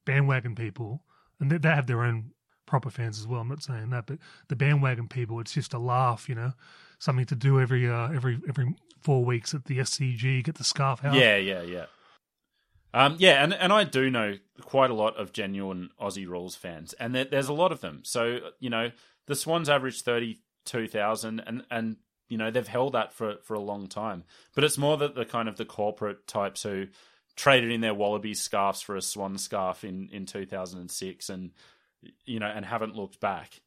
bandwagon people, and they, they have their own proper fans as well. I'm not saying that, but the bandwagon people, it's just a laugh, you know, something to do every uh, every every four weeks at the SCG, get the scarf out. Yeah, yeah, yeah. Um, yeah, and and I do know quite a lot of genuine Aussie rules fans, and there, there's a lot of them. So you know, the Swans average thirty two thousand, and and you know they've held that for for a long time. But it's more that the kind of the corporate types who traded in their Wallabies scarves for a Swan scarf in in two thousand and six, and you know, and haven't looked back.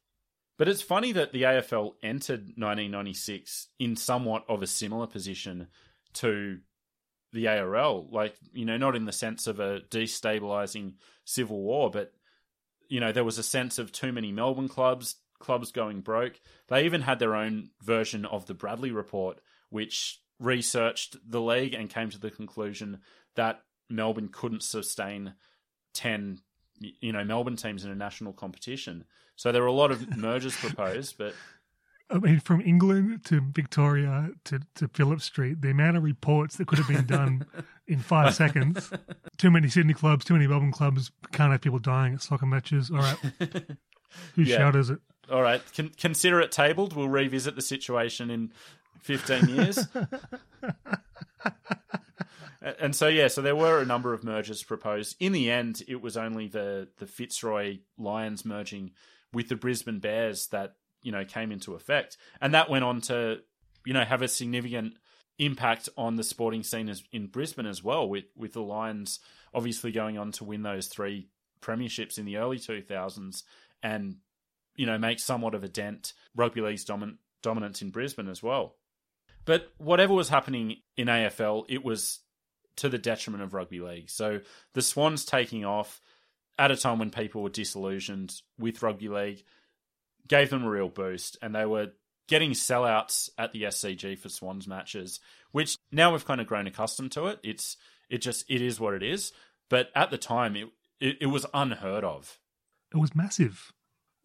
But it's funny that the AFL entered 1996 in somewhat of a similar position to the ARL. Like, you know, not in the sense of a destabilizing civil war, but, you know, there was a sense of too many Melbourne clubs, clubs going broke. They even had their own version of the Bradley Report, which researched the league and came to the conclusion that Melbourne couldn't sustain 10 you know Melbourne teams in a national competition. So there were a lot of mergers proposed, but I mean, from England to Victoria to, to Phillip Street, the amount of reports that could have been done in five seconds. Too many Sydney clubs, too many Melbourne clubs, can't have people dying at soccer matches. All right. Who Yeah. shudders it? All right, Con- consider it tabled. We'll revisit the situation in 15 years. And so yeah, so there were a number of mergers proposed. In the end, it was only the the Fitzroy Lions merging with the Brisbane Bears that you know came into effect, and that went on to you know have a significant impact on the sporting scene as, in Brisbane as well. With with the Lions obviously going on to win those three premierships in the early 2000s, and you know make somewhat of a dent rugby league's domin- dominance in Brisbane as well. But whatever was happening in AFL, it was to the detriment of rugby league. So the Swans taking off at a time when people were disillusioned with rugby league gave them a real boost, and they were getting sellouts at the SCG for Swans matches, which now we've kind of grown accustomed to it. It's it just it is what it is. But at the time, it it, it was unheard of. It was massive.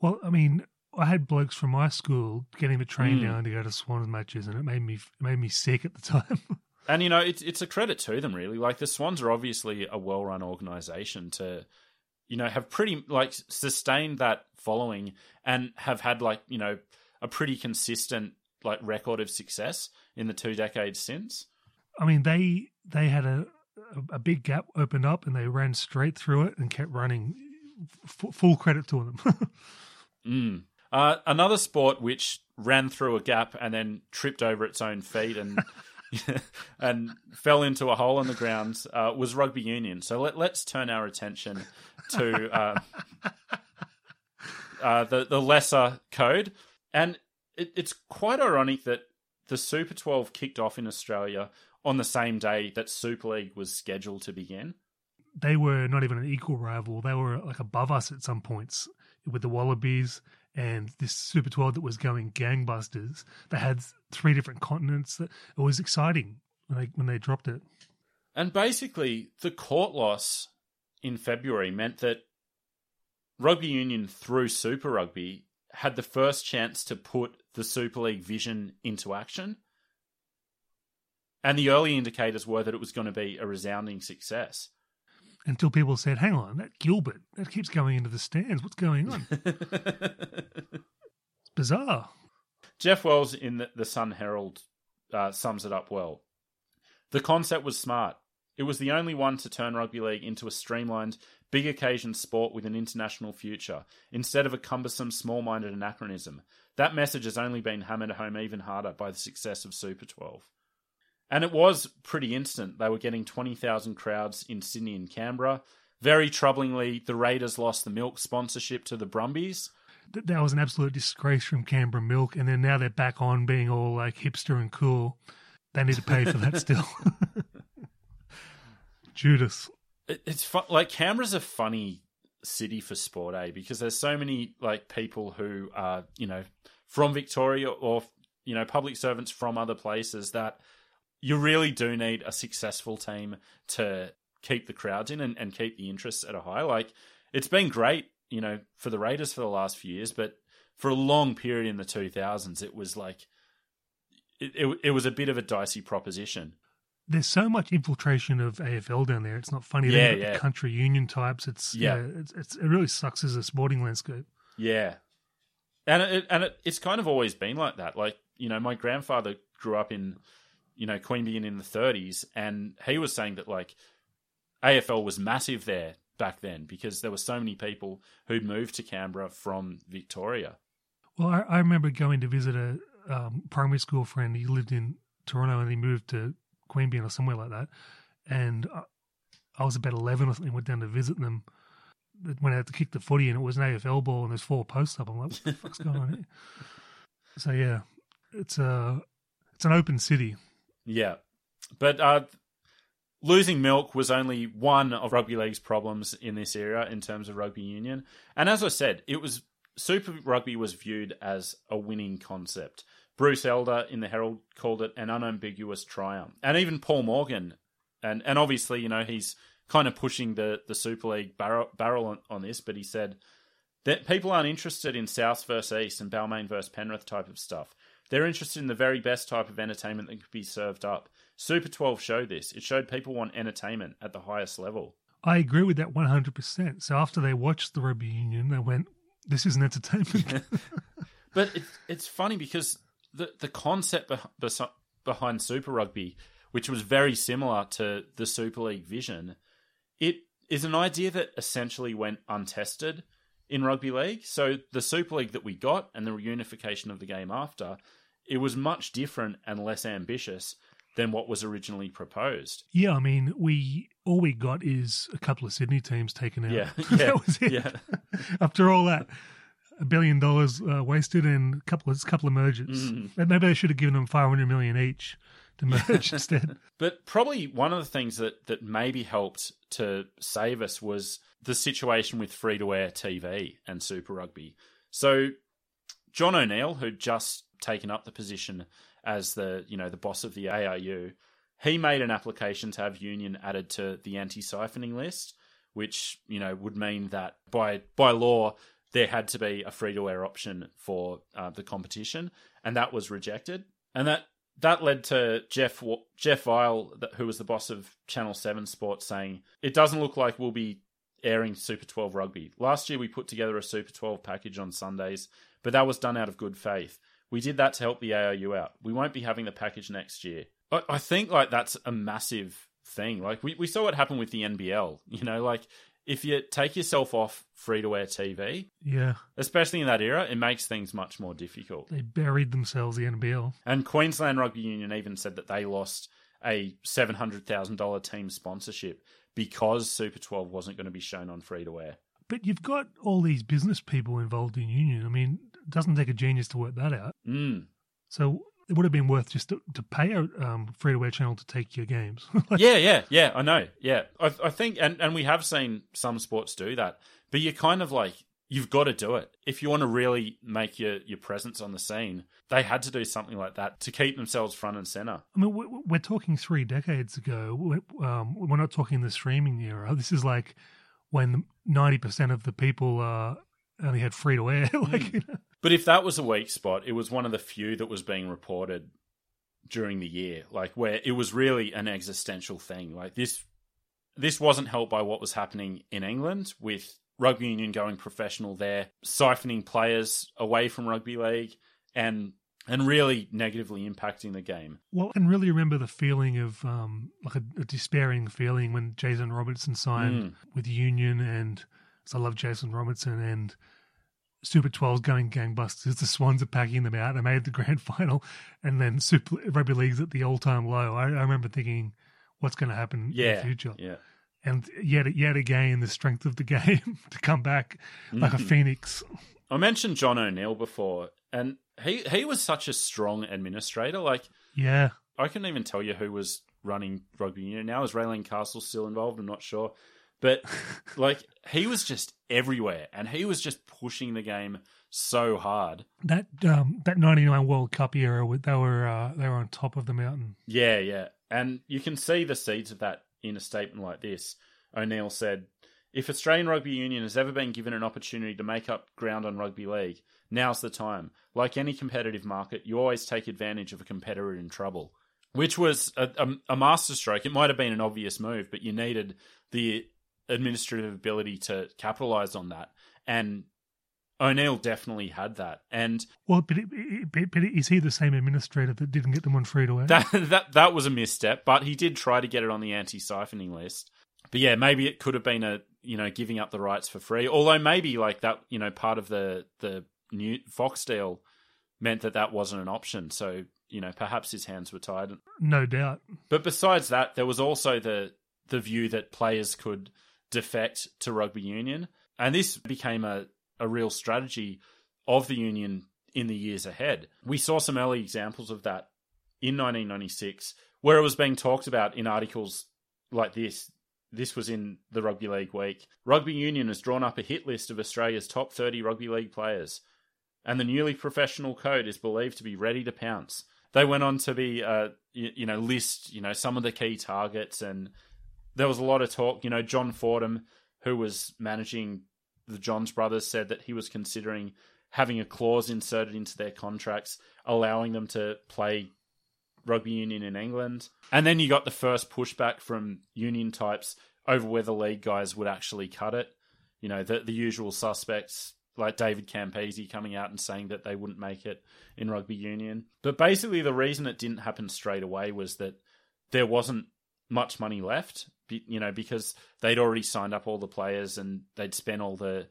Well, I mean, I had blokes from my school getting the train Mm. down to go to Swans matches, and it made me it made me sick at the time. And you know, it's it's a credit to them really. Like the Swans are obviously a well run organization to, you know, have pretty like sustained that following and have had like you know a pretty consistent like record of success in the two decades since. I mean, they they had a a, big gap opened up, and they ran straight through it and kept running. F- full credit to them. Mm. Uh, another sport which ran through a gap and then tripped over its own feet and and fell into a hole in the ground uh, was rugby union. So let, let's turn our attention to uh, uh, the the lesser code, and it, it's quite ironic that the Super Twelve kicked off in Australia on the same day that Super League was scheduled to begin. they were not even an equal rival. They were like above us at some points with the Wallabies and this Super 12 that was going gangbusters. They had three different continents. It was exciting when they when they dropped it. And basically, the court loss in February meant that Rugby Union, through Super Rugby, had the first chance to put the Super League vision into action. And the early indicators were that it was going to be a resounding success. Until people said, "Hang on, that Gilbert that keeps going into the stands. What's going on? It's bizarre." Jeff Wells in the, the Sun Herald uh, sums it up well. The concept was smart. It was the only one to turn rugby league into a streamlined, big occasion sport with an international future, instead of a cumbersome, small minded anachronism. That message has only been hammered home even harder by the success of Super 12. And it was pretty instant. They were getting 20,000 crowds in Sydney and Canberra. Very troublingly, the Raiders lost the milk sponsorship to the Brumbies. That, was an absolute disgrace from Canberra Milk, and then now they're back on being all like hipster and cool. They need to pay for that still. Judas. it's fun. Like Canberra's a funny city for sport, eh? Because there's so many like people who are you know from Victoria or you know public servants from other places that you really do need a successful team to keep the crowds in and, and keep the interest at a high. Like it's been great, you know, for the Raiders for the last few years, but for a long period in the 2000s, it was like it, it, it was a bit of a dicey proposition. there's so much infiltration of AFL down there. It's not funny. Yeah, They've got the yeah. country union types. It's yeah, Yeah. it's, it's it really sucks as a sporting landscape. Yeah, and it, and it, it's kind of always been like that. Like you know, my grandfather grew up in you know Queanbeyan in the 30s, and he was saying that like AFL was massive there back then because there were so many people who'd moved to Canberra from Victoria. Well, I, I remember going to visit a um, primary school friend. He lived in Toronto and he moved to Queanbeyan or somewhere like that. And I, I was about eleven or something. Went down to visit them. Went out to kick the footy and it was an AFL ball and there's four posts up. I'm like, what the fuck's going on here? So yeah, it's a it's an open city. Yeah, but uh, losing milk was only one of rugby league's problems in this era in terms of rugby union. And as I said, it was Super Rugby was viewed as a winning concept. Bruce Elder in the Herald called it an unambiguous triumph, and even Paul Morgan, and and obviously you know he's kind of pushing the the Super League barrel, barrel on, on this, but he said that people aren't interested in South versus East and Balmain versus Penrith type of stuff. They're interested in the very best type of entertainment that could be served up. Super 12 showed this. It showed people want entertainment at the highest level. I agree with that 100%. So after they watched the rugby union, they went, this is an entertainment. but it's, it's funny because the, the concept behind Super Rugby, which was very similar to the Super League vision, it is an idea that essentially went untested in rugby league. So the Super League that we got and the reunification of the game after, it was much different and less ambitious than what was originally proposed. Yeah, I mean, we all we got is a couple of Sydney teams taken out. Yeah, yeah that was it. Yeah. After all that, a billion dollars uh, wasted and a couple of a couple of mergers. Mm. Maybe they should have given them five hundred million each to merge instead. But probably one of the things that that maybe helped to save us was the situation with free to air TV and Super Rugby. So John O'Neill, who'd just taken up the position as the you know the boss of the ARU, he made an application to have Union added to the anti-siphoning list, which you know would mean that by by law there had to be a free to air option for uh, the competition, and that was rejected. And that that led to Jeff Jeff Vile, who was the boss of Channel Seven Sports, saying it doesn't look like we'll be airing Super 12 rugby. Last year we put together a Super 12 package on Sundays, but that was done out of good faith. We did that to help the ARU out. We won't be having the package next year. I, I think like that's a massive thing. Like we, we saw what happened with the NBL. You know, like if you take yourself off free to air TV, yeah, especially in that era, it makes things much more difficult. They buried themselves the NBL, and Queensland Rugby Union even said that they lost a seven hundred thousand dollar team sponsorship because Super Twelve wasn't going to be shown on free to air. But you've got all these business people involved in union. I mean, it doesn't take a genius to work that out. Mm. So it would have been worth just to, to pay a um, free to air channel to take your games. like, yeah, yeah, yeah. I know. Yeah, I, I think, and and we have seen some sports do that, but you're kind of like you've got to do it if you want to really make your your presence on the scene. They had to do something like that to keep themselves front and center. I mean, we're talking three decades ago. We're, um, we're not talking the streaming era. This is like when ninety percent of the people uh, only had free to air. like, mm. you know. But if that was a weak spot, it was one of the few that was being reported during the year, like where it was really an existential thing. Like this, this wasn't helped by what was happening in England with rugby union going professional there, siphoning players away from rugby league, and and really negatively impacting the game. Well, I can really remember the feeling of um, like a, a, despairing feeling when Jason Robinson signed mm. with Union, and so I love Jason Robinson and Super 12's going gangbusters. The Swans are packing them out. They made the grand final, and then Super Rugby League's at the all-time low. I, I remember thinking, what's going to happen yeah, in the future? Yeah. And yet, yet again, the strength of the game to come back like mm-hmm. a phoenix. I mentioned John O'Neill before, and he he was such a strong administrator. Like, yeah, I couldn't even tell you who was running rugby union now. Is Raelene Castle still involved? I'm not sure. But like he was just everywhere, and he was just pushing the game so hard. That um, that '99 World Cup era, they were uh, they were on top of the mountain. Yeah, yeah, and you can see the seeds of that in a statement like this. O'Neill said, "If Australian Rugby Union has ever been given an opportunity to make up ground on rugby league, now's the time. Like any competitive market, you always take advantage of a competitor in trouble." Which was a, a, a masterstroke. It might have been an obvious move, but you needed the administrative ability to capitalize on that. And O'Neill definitely had that. And well, but, but, but, is he the same administrator that didn't get them on free to air? That, that that was a misstep, but he did try to get it on the anti-siphoning list. But yeah, maybe it could have been a you know giving up the rights for free. Although maybe like that you know part of the the new Fox deal meant that that wasn't an option. So you know perhaps his hands were tied. No doubt. But besides that, there was also the the view that players could defect to rugby union. And this became a, a real strategy of the union in the years ahead. We saw some early examples of that in 1996, where it was being talked about in articles like this. This was in the Rugby League Week. Rugby Union has drawn up a hit list of Australia's top 30 rugby league players, and the newly professional code is believed to be ready to pounce. They went on to be, uh, you, you know, list, you know, some of the key targets and there was a lot of talk. You know, John Fordham, who was managing the Johns brothers said that he was considering having a clause inserted into their contracts, allowing them to play rugby union in England. And then you got the first pushback from union types over whether league guys would actually cut it. You know, the the usual suspects like David Campese coming out and saying that they wouldn't make it in rugby union. But basically, the reason it didn't happen straight away was that there wasn't much money left. You know, because they'd already signed up all the players and they'd spent all the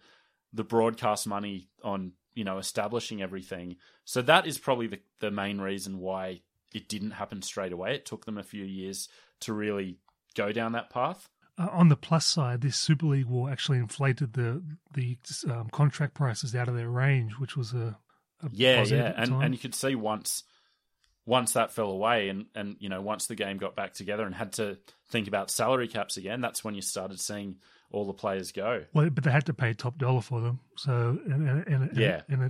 the broadcast money on you know establishing everything. So that is probably the the main reason why it didn't happen straight away. It took them a few years to really go down that path. Uh, on the plus side, this Super League war actually inflated the the um, contract prices out of their range, which was a, a yeah, yeah, and and you could see once once that fell away, and and you know once the game got back together and had to think about salary caps again, that's when you started seeing all the players go. Well, but they had to pay top dollar for them, so and, and, and yeah, and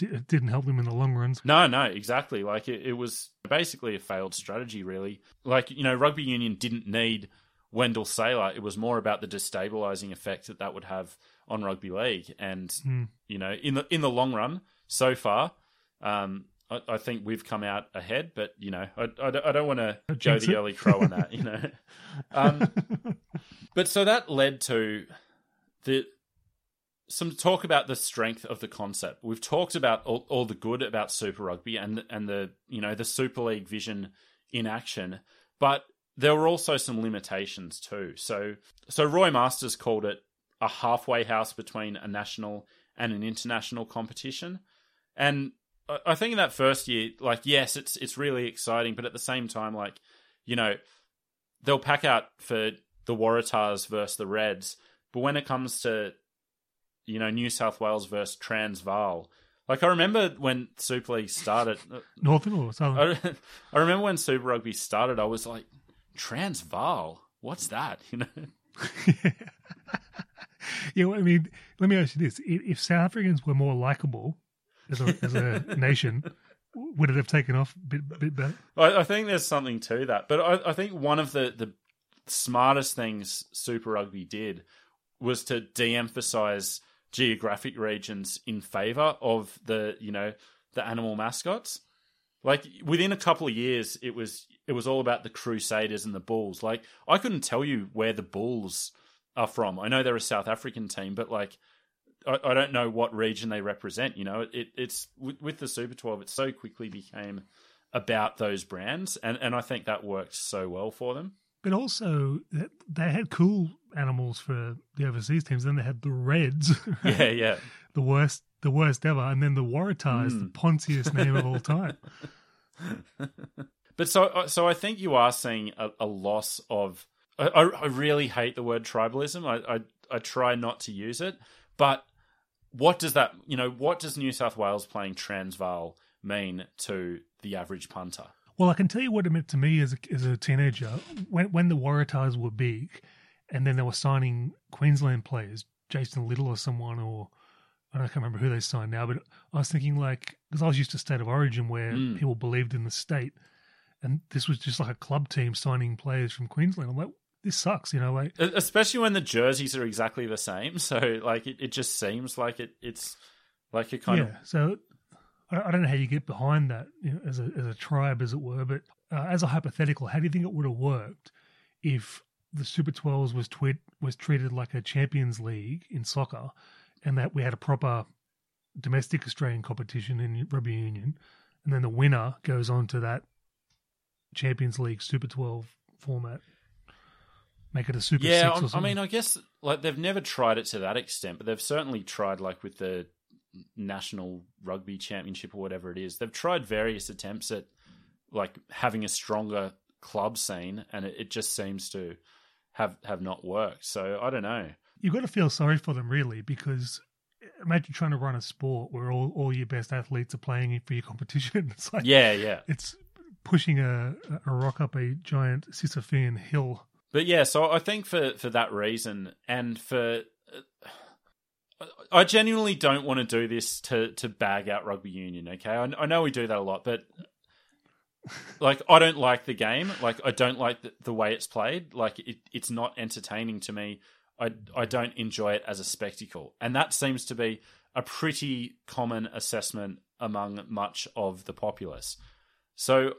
it, it didn't help them in the long run. No, no, exactly. Like it, it was basically a failed strategy, really. Like you know, rugby union didn't need Wendell Sailor, it was more about the destabilizing effect that that would have on rugby league. And mm. you know, in the in the long run, so far, um, I, I, think we've come out ahead. But you know, I, I, I don't want to go the early crow on that. You know, um, but so that led to the some talk about the strength of the concept. We've talked about all, all the good about Super Rugby and and the you know the Super League vision in action, but there were also some limitations too. So, so Roy Masters called it a halfway house between a national and an international competition. And I think in that first year, like, yes, it's it's really exciting, but at the same time, like, you know, they'll pack out for the Waratahs versus the Reds, but when it comes to, you know, New South Wales versus Transvaal, like I remember when Super League started, uh, Northern or Southern. I, I remember when Super Rugby started, I was like, Transvaal. What's that? You know. yeah, well, I mean, let me ask you this: if South Africans were more likable as a, as a nation, would it have taken off a bit, bit better? I, I think there's something to that, but I, I think one of the the smartest things Super Rugby did was to de-emphasize geographic regions in favor of the you know the animal mascots. Like within a couple of years, it was it was all about the Crusaders and the Bulls. Like I couldn't tell you where the Bulls are from. I know they're a South African team, but like I, I don't know what region they represent. You know, it, it's with, with, the Super Twelve, it so quickly became about those brands, and and I think that worked so well for them. But also, they had cool animals for the overseas teams. Then they had the Reds. Yeah, yeah. the worst, the worst ever, and then the Waratahs, mm. the ponziest name of all time. But so, uh, so I think you are seeing a, a loss of. I, I, really hate the word tribalism. I, I, I try not to use it, but what does that? You know, what does New South Wales playing Transvaal mean to the average punter? Well, I can tell you what it meant to me as a, as a teenager when when the Waratahs were big, and then they were signing Queensland players, Jason Little or someone, or I can't remember who they signed now, but I was thinking like because I was used to state of origin where mm. people believed in the state, and this was just like a club team signing players from Queensland. I'm like, this sucks, you know, like especially when the jerseys are exactly the same. So like it, it just seems like it it's like a kind yeah, of so I, don't know how you get behind that you know, as a as a tribe, as it were. But uh, as a hypothetical, how do you think it would have worked if the Super 12s was tweet, was treated like a Champions League in soccer, and that we had a proper domestic Australian competition in rugby union, and then the winner goes on to that Champions League Super 12 format. Make it a Super yeah, Six. I mean, I guess like they've never tried it to that extent, but they've certainly tried like with the National Rugby Championship or whatever it is. They've tried various attempts at like having a stronger club scene, and it, it just seems to have have not worked. So I don't know. You've got to feel sorry for them, really, because imagine trying to run a sport where all, all your best athletes are playing for your competition. It's like yeah, yeah. It's pushing a, a rock up a giant Sisyphean hill. But yeah, so I think for for that reason, and for uh, I genuinely don't want to do this to to bag out rugby union. Okay, I, I know we do that a lot, but like I don't like the game. Like I don't like the, the way it's played. Like it, it's not entertaining to me. I I don't enjoy it as a spectacle, and that seems to be a pretty common assessment among much of the populace. So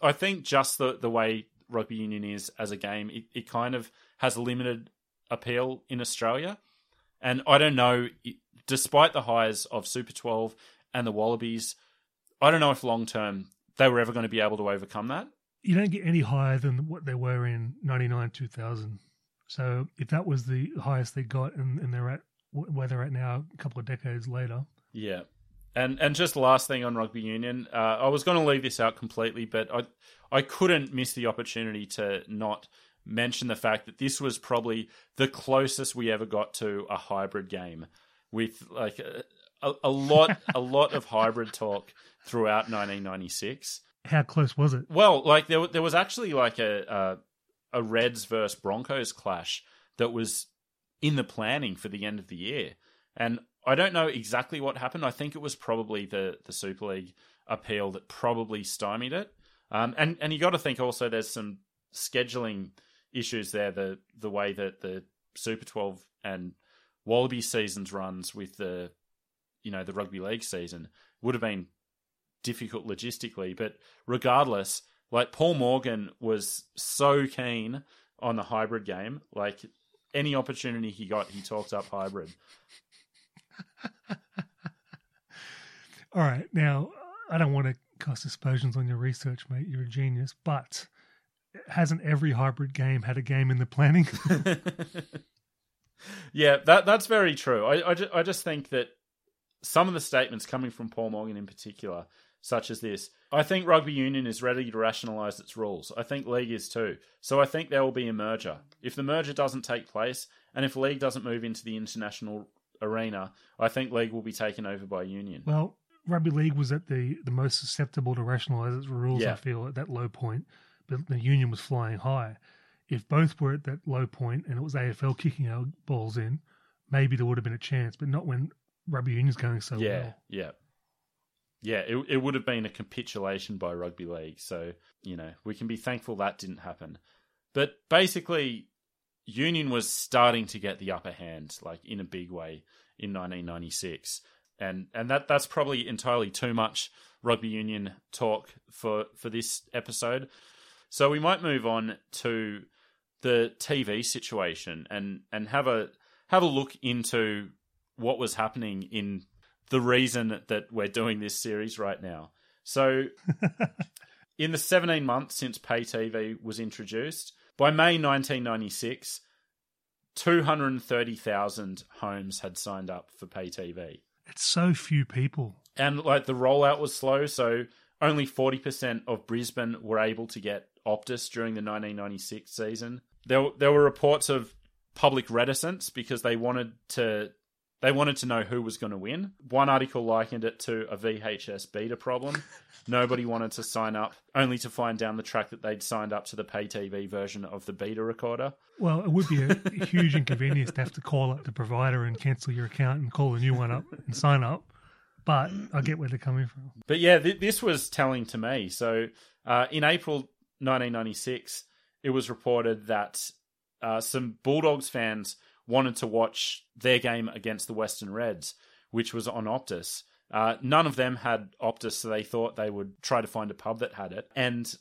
I think just the the way rugby union is as a game, it, it kind of has a limited appeal in Australia, and I don't know. Despite the highs of Super Twelve and the Wallabies, I don't know if long term they were ever going to be able to overcome that. You don't get any higher than what they were in '99, 2000. So if that was the highest they got, and, and they're at where they're at now, a couple of decades later. Yeah, and and just last thing on rugby union, uh, I was going to leave this out completely, but I I couldn't miss the opportunity to not mention the fact that this was probably the closest we ever got to a hybrid game, with like a, a lot a lot of hybrid talk throughout 1996. How close was it? Well, like there there was actually like a a, a Reds versus Broncos clash that was in the planning for the end of the year, and I don't know exactly what happened. I think it was probably the the Super League appeal that probably stymied it. Um, and and you got to think also there's some scheduling issues there. The the way that the Super 12 and Wallaby seasons runs with the you know the rugby league season would have been difficult logistically. But regardless, like Paul Morgan was so keen on the hybrid game. Like any opportunity he got, he talked up hybrid. All right. Now, I don't want to cast aspersions on your research, mate. You're a genius. But hasn't every hybrid game had a game in the planning? yeah, that that's very true. I, I, ju- I just think that some of the statements coming from Paul Morgan in particular, such as this, I think rugby union is ready to rationalise its rules. I think league is too. So I think there will be a merger. If the merger doesn't take place, and if league doesn't move into the international arena, I think league will be taken over by union. Well, rugby league was at the, the most susceptible to rationalise its rules, Yeah. I feel, at that low point. But the union was flying high. If both were at that low point and it was AFL kicking our balls in, maybe there would have been a chance, but not when rugby union's going so yeah, well. yeah. Yeah, Yeah, it, it would have been a capitulation by rugby league. So, you know, we can be thankful that didn't happen. But basically, Union was starting to get the upper hand, like in a big way, in 1996. And and that that's probably entirely too much rugby union talk for, for this episode. So we might move on to the TV situation and, and have a have a look into what was happening in the reason that we're doing this series right now. So, in the 17 months since pay TV was introduced, by May 1996, 230,000 homes had signed up for pay TV. It's so few people. And like the rollout was slow, so only 40% of Brisbane were able to get Optus during the 1996 season. There, there were reports of public reticence because they wanted to they wanted to know who was going to win. One article likened it to a VHS beta problem. Nobody wanted to sign up, only to find down the track that they'd signed up to the pay TV version of the beta recorder. Well, it would be a huge inconvenience to have to call up the provider and cancel your account and call a new one up and sign up. But I get where they're coming from. But yeah, th- this was telling to me. So uh, in April 1996, it was reported that uh, some Bulldogs fans wanted to watch their game against the Western Reds, which was on Optus. Uh, none of them had Optus, so they thought they would try to find a pub that had it. And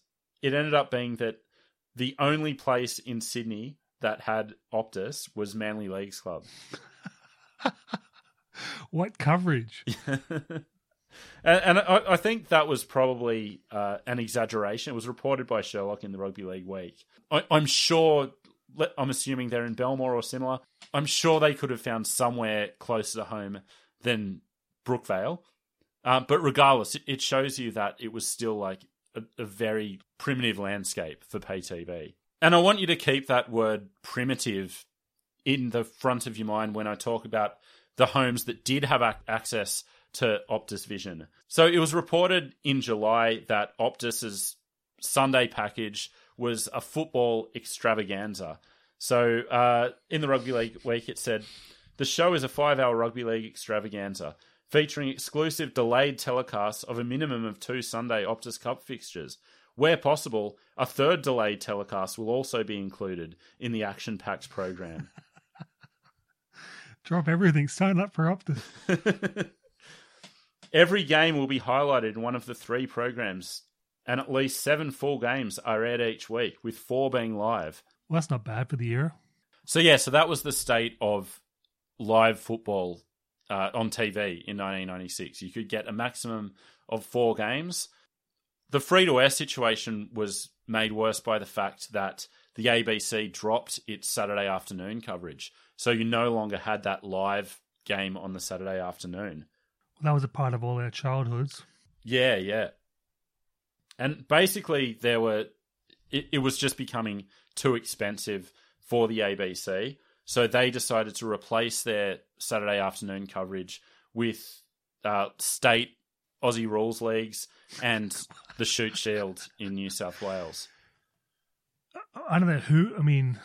it ended up being that the only place in Sydney that had Optus was Manly Leagues Club. What coverage? and, and I, I think that was probably uh, an exaggeration. It was reported by Sherlock in the Rugby League Week. I, I'm sure. I'm assuming they're in Belmore or similar. I'm sure they could have found somewhere closer to home than Brookvale. Uh, but regardless, it, it shows you that it was still like a, a very primitive landscape for pay TV. And I want you to keep that word primitive in the front of your mind when I talk about the homes that did have ac- access to Optus Vision. So it was reported in July that Optus's Sunday package was a football extravaganza. So uh, in the Rugby League week, it said the show is a five-hour rugby league extravaganza featuring exclusive delayed telecasts of a minimum of two Sunday Optus Cup fixtures. Where possible, a third delayed telecast will also be included in the action-packed program. Drop everything. Sign up for Optus. Every game will be highlighted in one of the three programs, and at least seven full games are aired each week, with four being live. Well, that's not bad for the era. So yeah, so that was the state of live football uh, on TV in 1996. You could get a maximum of four games. The free to air situation was made worse by the fact that the ABC dropped its Saturday afternoon coverage. So you no longer had that live game on the Saturday afternoon. Well, that was a part of all our childhoods. Yeah, yeah. And basically, there were, it, it was just becoming too expensive for the ABC. So they decided to replace their Saturday afternoon coverage with uh, state Aussie rules leagues and the Shute Shield in New South Wales. I don't know who. I mean,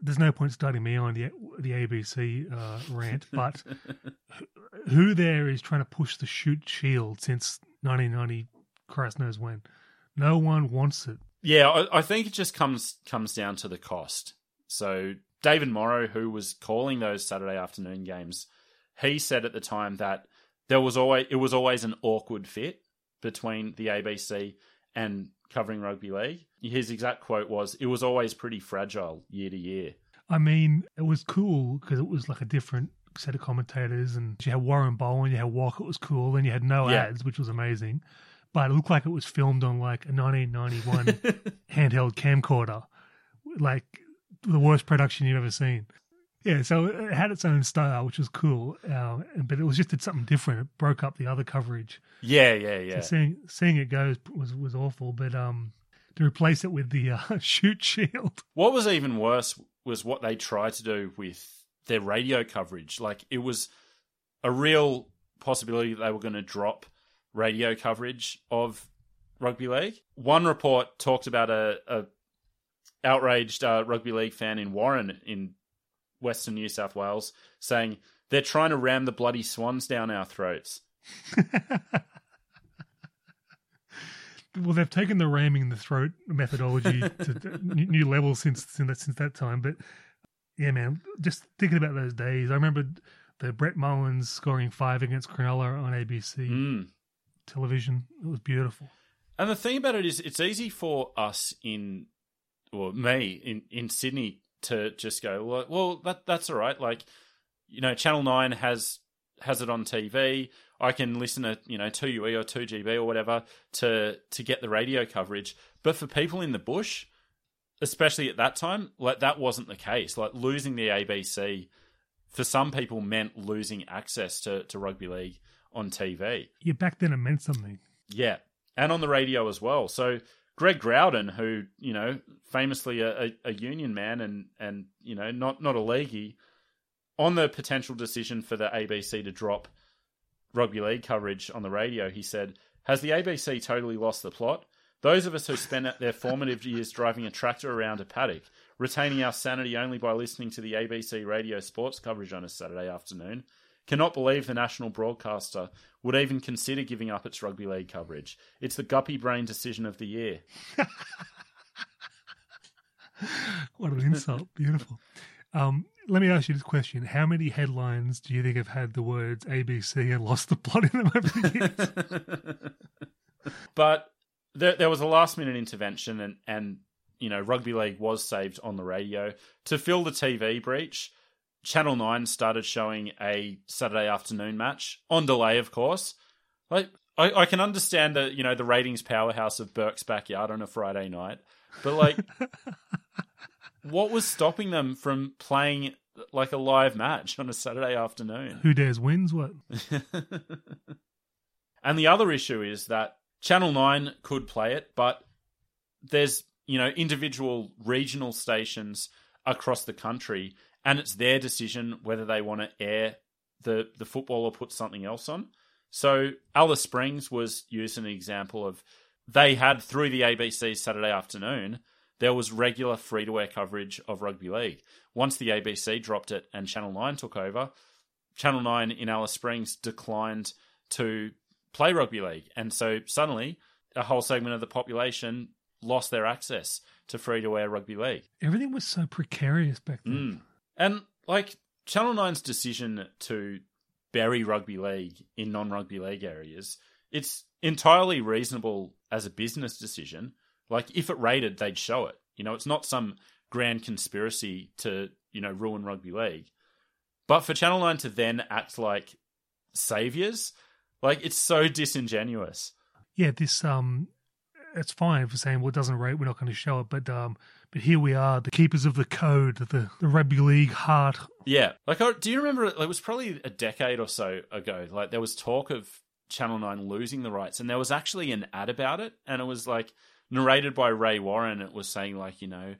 there's no point starting me on the the ABC uh, rant, but who there is trying to push the Shute Shield since 1990? Christ knows when. No one wants it. Yeah, I, I think it just comes comes down to the cost. So David Morrow, who was calling those Saturday afternoon games, he said at the time that there was always it was always an awkward fit between the ABC and covering rugby league. His exact quote was, "It was always pretty fragile year to year." I mean, it was cool because it was like a different set of commentators, and you had Warren Bowen, you had Walker, it was cool, and you had no Yeah. ads, which was amazing. But it looked like it was filmed on like a 1991 handheld camcorder, like the worst production you've ever seen. Yeah, so it had its own style, which was cool, uh, but it was just did something different. It broke up the other coverage. Yeah, yeah, yeah. So seeing seeing it go was was awful, but um, to replace it with the uh, Shute Shield, What was even worse was what they tried to do with their radio coverage. Like it was a real possibility that they were going to drop radio coverage of rugby league. One report talked about a, a outraged uh, rugby league fan in Warren in Western New South Wales saying they're trying to ram the bloody swans down our throats. well, they've taken the ramming the throat methodology to new levels since since that, since that time. But yeah, man, just thinking about those days, I remember the Brett Mullins scoring five against Cronulla on ABC Mm. Television. It was beautiful. And the thing about it is, it's easy for us in, or me in, in Sydney to just go, well, well, that that's all right. Like, you know, Channel Nine has has it on TV. I can listen to you know two UE or two GB or whatever to to get the radio coverage. But for people in the bush, especially at that time, like that wasn't the case. Like losing the ABC for some people meant losing access to to rugby league on TV. Yeah, back then it meant something. Yeah, and on the radio as well. So Greg Growden, who you know famously a, a, a union man and and you know not not a leaguey, on the potential decision for the ABC to drop rugby league coverage on the radio, he said, "Has the ABC totally lost the plot? Those of us who spent their formative years driving a tractor around a paddock, retaining our sanity only by listening to the ABC radio sports coverage on a Saturday afternoon." Cannot believe the national broadcaster would even consider giving up its rugby league coverage. It's the guppy brain decision of the year. What an insult! Beautiful. Um, let me ask you this question: How many headlines do you think have had the words ABC and lost the plot in them over the years? But there, there was a last minute intervention, and, and you know rugby league was saved on the radio to fill the TV breach. Channel Nine started showing a Saturday afternoon match on delay, of course. Like I, I can understand the you know the ratings powerhouse of Burke's backyard on a Friday night, but like, what was stopping them from playing like a live match on a Saturday afternoon? Who dares wins? What? and the other issue is that Channel 9 could play it, but there's, you know, individual regional stations across the country, and it's their decision whether they want to air the, the football or put something else on. So Alice Springs was used as an example of they had through the ABC Saturday afternoon, there was regular free to air coverage of rugby league. Once the ABC dropped it and Channel 9 took over, Channel 9 in Alice Springs declined to play rugby league. And so suddenly a whole segment of the population lost their access to free to air rugby league. Everything was so precarious back then. Mm. And like Channel 9's decision to bury rugby league in non rugby league areas, it's entirely reasonable as a business decision. Like, if it rated, they'd show it. You know, it's not some grand conspiracy to, you know, ruin rugby league. But for Channel 9 to then act like saviors, like, it's so disingenuous. Yeah, this um it's fine for saying well it doesn't rate, we're not going to show it, but um but here we are, the keepers of the code, the the rugby league heart. Yeah, like do you remember? It was probably a decade or so ago. Like there was talk of Channel Nine losing the rights, and there was actually an ad about it, and it was like narrated by Ray Warren. It was saying like you know.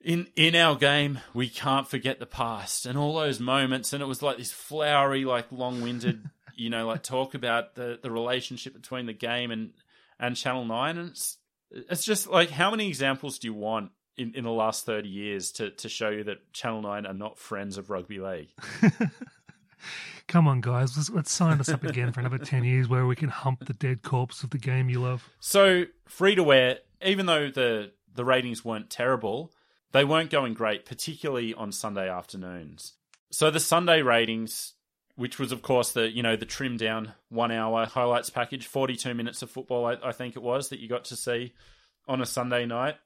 In in our game, we can't forget the past and all those moments, and it was like this flowery, like long winded, you know, like talk about the the relationship between the game and and Channel Nine, and it's it's just like how many examples do you want in, in the last thirty years to to show you that Channel Nine are not friends of rugby league? Come on, guys, let's, let's sign us up again for another ten years where we can hump the dead corpse of the game you love. So free to wear, even though the the ratings weren't terrible, they weren't going great, particularly on Sunday afternoons. So the Sunday ratings, which was of course the you know the trimmed down one hour highlights package, forty two minutes of football, I, I think it was that you got to see on a Sunday night.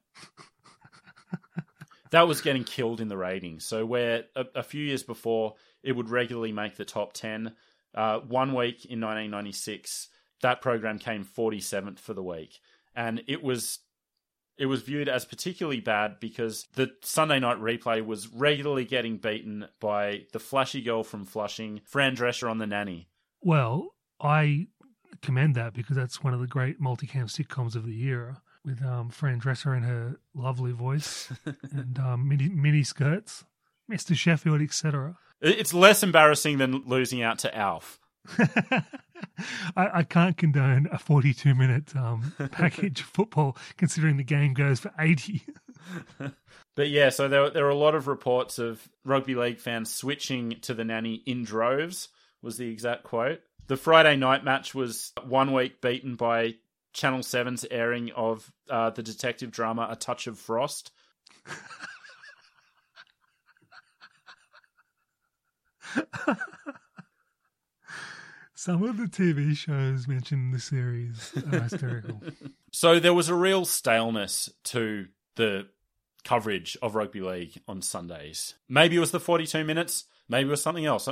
that was getting killed in the ratings. So where a, a few years before it would regularly make the top ten, uh, one week in 1996 that program came 47th for the week, and it was it was viewed as particularly bad because the Sunday night replay was regularly getting beaten by the flashy girl from Flushing, Fran Drescher on the nanny. Well, I commend that because that's one of the great multicam sitcoms of the era with um, Fran Drescher and her lovely voice and um, mini, mini skirts, Mr. Sheffield, etc. It's less embarrassing than losing out to Alf. I, I can't condone a 42 minute um, package of football considering the game goes for 80. But yeah, so there, there are a lot of reports of rugby league fans switching to the nanny in droves, was the exact quote. The Friday night match was one week beaten by Channel 7's airing of uh, the detective drama A Touch of Frost. Some of the TV shows mentioned in the series uh, are hysterical. So there was a real staleness to the coverage of rugby league on Sundays. Maybe it was the 42 minutes, maybe it was something else.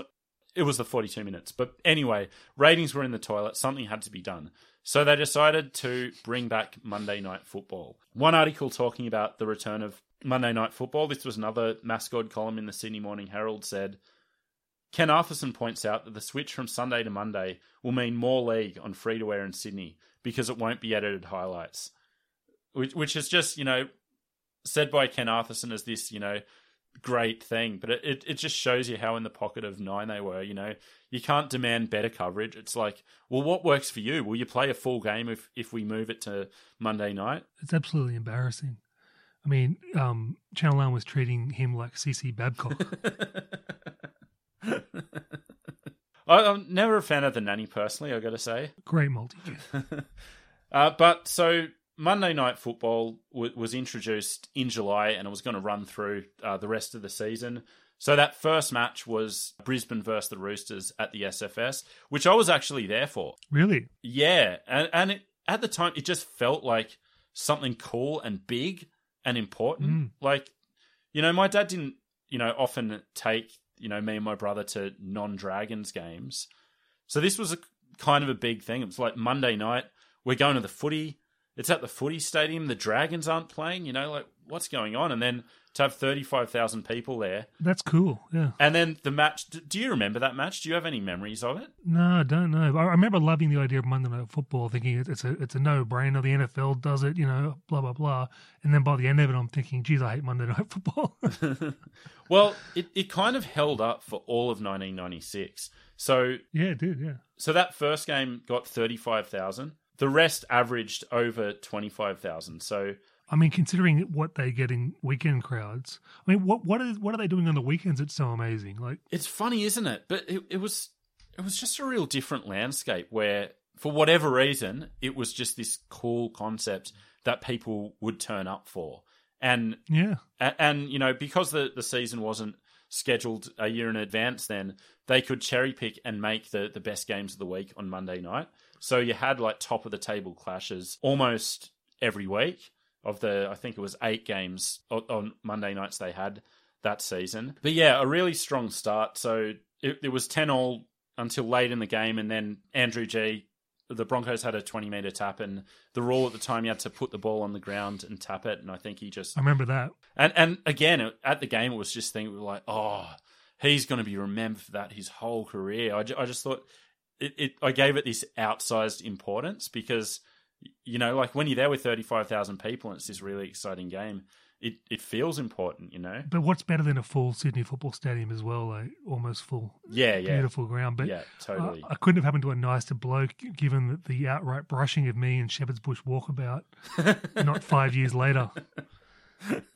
It was the 42 minutes. But anyway, ratings were in the toilet, something had to be done. So they decided to bring back Monday Night Football. One article talking about the return of Monday Night Football, this was another Mascord column in the Sydney Morning Herald, said Ken Arthurson points out that the switch from Sunday to Monday will mean more league on free to air in Sydney because it won't be edited highlights. Which, which is just, you know, said by Ken Arthurson as this, you know, great thing. But it, it, just shows you how in the pocket of nine they were. You know, you can't demand better coverage. It's like, well, what works for you? Will you play a full game if, if we move it to Monday night? It's absolutely embarrassing. I mean, um, Channel 9 was treating him like CC Babcock. I, I'm never a fan of the nanny personally. I got to say, Great multi. uh, but so Monday Night Football w- was introduced in July, and it was going to run through uh, the rest of the season. So that first match was Brisbane versus the Roosters at the SFS, which I was actually there for. Really? Yeah, and and it, at the time it just felt like something cool and big and important. Mm. Like, you know, my dad didn't, you know, often take you know me and my brother to non-dragons games, so this was a kind of a big thing. It was like Monday night, we're going to the footy. It's at the footy stadium. The Dragons aren't playing. You know, like what's going on? And then to have thirty-five thousand people there, That's cool. Yeah. and then the match. Do you remember that match? Do you have any memories of it? No, I don't know. I I remember loving the idea of Monday Night Football, thinking it's a it's a no brainer. The NFL does it, you know, blah blah blah. And then by the end of it, I'm thinking, geez, I hate Monday Night Football. Well, it, it kind of held up for all of 1996. So yeah, it did. Yeah. so that first game got 35,000. The rest averaged over 25,000. So I mean, considering what they get in weekend crowds, I mean, what what is what are they doing on the weekends? It's so amazing. Like, it's funny, isn't it? But it, it was it was just a real different landscape where for whatever reason, it was just this cool concept that people would turn up for. And yeah, A- and you know because the the season wasn't scheduled a year in advance, then they could cherry pick and make the, the best games of the week on Monday night. So you had like top of the table clashes almost every week of the, I think it was eight games on Monday nights they had that season. But yeah, a really strong start. So it, it was 10 all until late in the game, and then Andrew Gee the Broncos had a 20 meter tap, and the rule at the time you had to put the ball on the ground and tap it. And I think he just. I remember that. And and again, at the game, it was just thinking, like, oh, he's going to be remembered for that his whole career. I, I just thought it, it, I gave it this outsized importance because, you know, like when you're there with 35,000 people and it's this really exciting game, it, it feels important, you know. But what's better than a full Sydney football stadium as well, like almost full, yeah, yeah, beautiful ground. But yeah, totally. I, I couldn't have happened to a nicer bloke, given that the outright brushing of me and Shepherd's Bush walkabout, not five years later.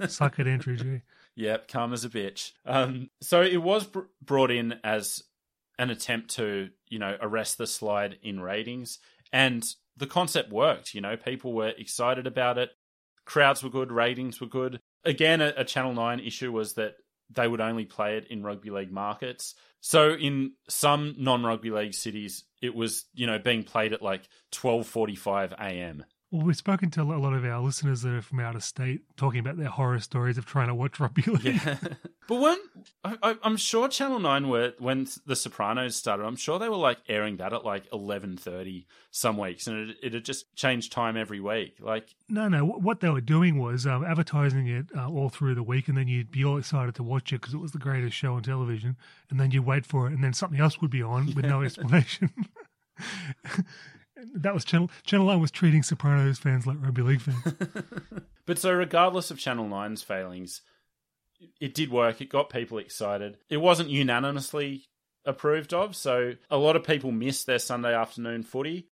Suck it, Andrew Gee. Yep, calm as a bitch. Um, so it was br- brought in as an attempt to, you know, arrest the slide in ratings, and the concept worked. You know, people were excited about it crowds were good, ratings were good. Again, a, a Channel 9 issue was that they would only play it in rugby league markets. So in some non-rugby league cities, it was, you know, being played at like 12:45 a.m. Well, we've spoken to a lot of our listeners that are from out of state talking about their horror stories of trying to watch rugby league. Yeah. but when I, am sure Channel Nine were when The Sopranos started, I'm sure they were like airing that at like 11:30 some weeks, and it, it had just changed time every week. Like no, no, what they were doing was um, advertising it uh, all through the week, and then you'd be all excited to watch it because it was the greatest show on television, and then you wait for it, and then something else would be on with no explanation. that was Channel Channel Nine was treating Sopranos fans like rugby league fans. but so, regardless of Channel 9's failings, it did work. It got people excited. It wasn't unanimously approved of, so a lot of people missed their Sunday afternoon footy.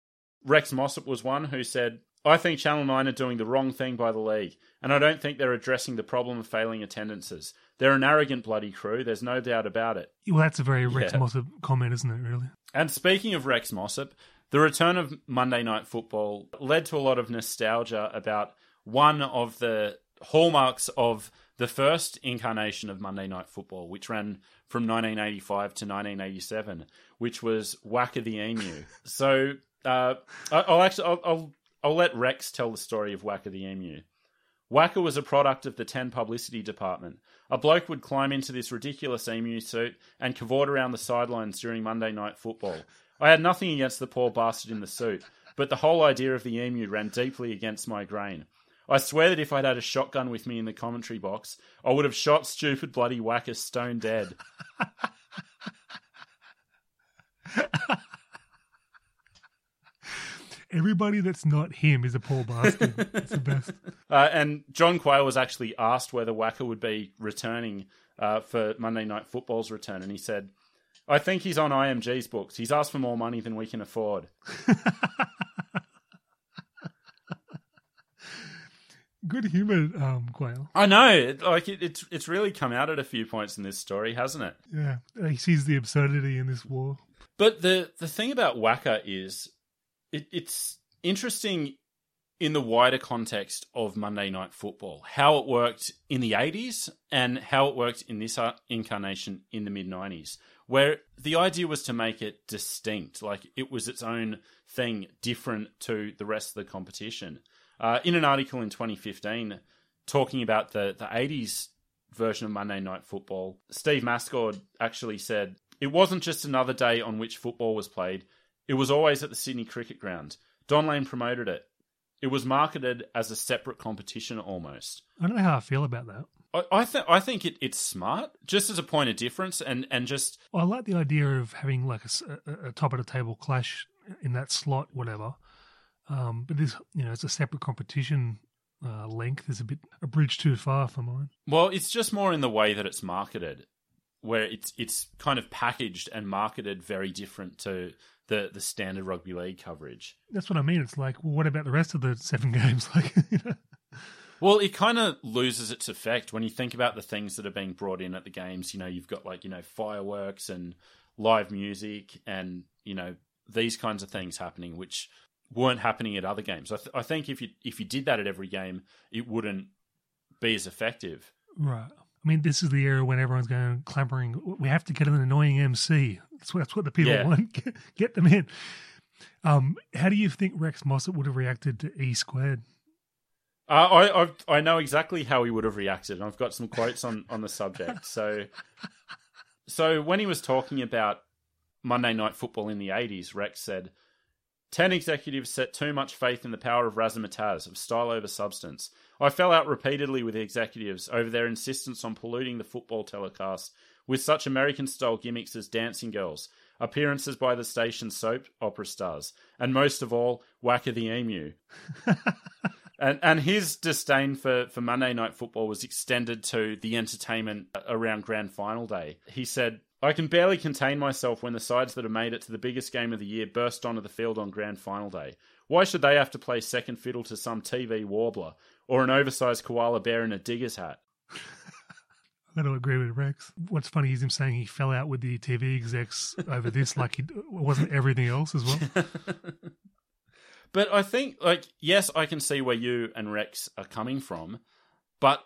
Rex Mossop was one who said, I think Channel 9 are doing the wrong thing by the league, and I don't think they're addressing the problem of failing attendances. They're an arrogant bloody crew, there's no doubt about it. Well, that's a very Rex yeah. Mossop comment, isn't it, really? And speaking of Rex Mossop, the return of Monday Night Football led to a lot of nostalgia about one of the hallmarks of the first incarnation of Monday Night Football, which ran from 1985 to 1987, which was Whacker the Emu. so uh, I'll actually I'll, I'll, I'll let Rex tell the story of Whacker the Emu. Whacker was a product of the 10 publicity department. A bloke would climb into this ridiculous emu suit and cavort around the sidelines during Monday Night Football, I had nothing against the poor bastard in the suit, but the whole idea of the emu ran deeply against my grain. I swear that if I'd had a shotgun with me in the commentary box, I would have shot stupid bloody whacker stone dead. Everybody that's not him is a poor bastard. it's the best. Uh, and John Quayle was actually asked whether Whacker would be returning uh, for Monday Night Football's return, and he said, I think he's on IMG's books. He's asked for more money than we can afford. Good humor, um, Quayle. I know. Like it, it's it's really come out at a few points in this story, hasn't it? Yeah, he sees the absurdity in this war. But the the thing about Whacker is, it, it's interesting in the wider context of Monday Night Football, how it worked in the 80s and how it worked in this uh, incarnation in the mid 90s where the idea was to make it distinct, like it was its own thing, different to the rest of the competition. Uh, in an article in 2015 talking about the, the 80s version of Monday Night Football, Steve Mascord actually said, It wasn't just another day on which football was played, it was always at the Sydney Cricket Ground. Don Lane promoted it. It was marketed as a separate competition almost. I don't know how I feel about that. I, I think I think it, it's smart, just as a point of difference, and and just. Well, I like the idea of having like a, a, a top of the table clash in that slot, whatever. Um, but this, you know, it's a separate competition uh, length is a bit a bridge too far for mine. Well, it's just more in the way that it's marketed, where it's it's kind of packaged and marketed very different to the the standard rugby league coverage. That's what I mean. It's like, well, what about the rest of the seven games? Like, you know. Well, it kind of loses its effect when you think about the things that are being brought in at the games. You know, you've got like, you know, fireworks and live music and, you know, these kinds of things happening, which weren't happening at other games. I, th- I think if you if you did that at every game, it wouldn't be as effective. Right. I mean, this is the era when everyone's going clamoring. We have to get an annoying MC. That's what, that's what the people Yeah. want. Get, them in. Um, how do you think Rex Mossop would have reacted to E squared? Uh, I I've, I know exactly how he would have reacted. and I've got some quotes on, on the subject. So, so when he was talking about Monday Night Football in the '80s, Rex said, 10 executives set too much faith in the power of razzmatazz, of style over substance. I fell out repeatedly with the executives over their insistence on polluting the football telecast with such American style gimmicks as dancing girls, appearances by the station's soap opera stars, and most of all, Whacker the Emu. And and his disdain for, for Monday Night Football was extended to the entertainment around Grand Final Day. He said, I can barely contain myself when the sides that have made it to the biggest game of the year burst onto the field on Grand Final Day. Why should they have to play second fiddle to some TV warbler or an oversized koala bear in a digger's hat? I to agree with Rex. What's funny is him saying he fell out with the TV execs over this, like it wasn't everything else as well. But I think, like, yes, I can see where you and Rex are coming from, but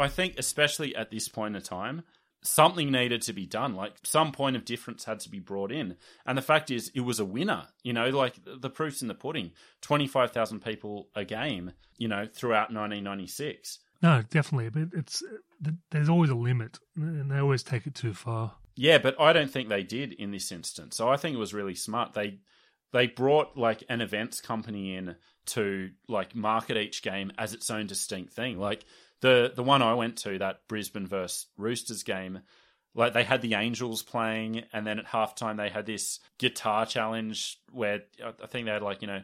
I think, especially at this point in time, something needed to be done. Like, some point of difference had to be brought in. And the fact is, it was a winner. You know, like, the proof's in the pudding 25,000 people a game, you know, throughout 1996. No, definitely, but it's there's always a limit, and they always take it too far. Yeah, but I don't think they did in this instance. So I think it was really smart. They they brought like an events company in to like market each game as its own distinct thing. Like the the one I went to, that Brisbane versus Roosters game, like they had the Angels playing, and then at halftime they had this guitar challenge where I think they had like you know.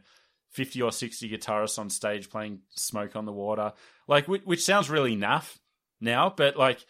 50 or 60 guitarists on stage playing Smoke on the Water. Like, which, which sounds really naff now, but like,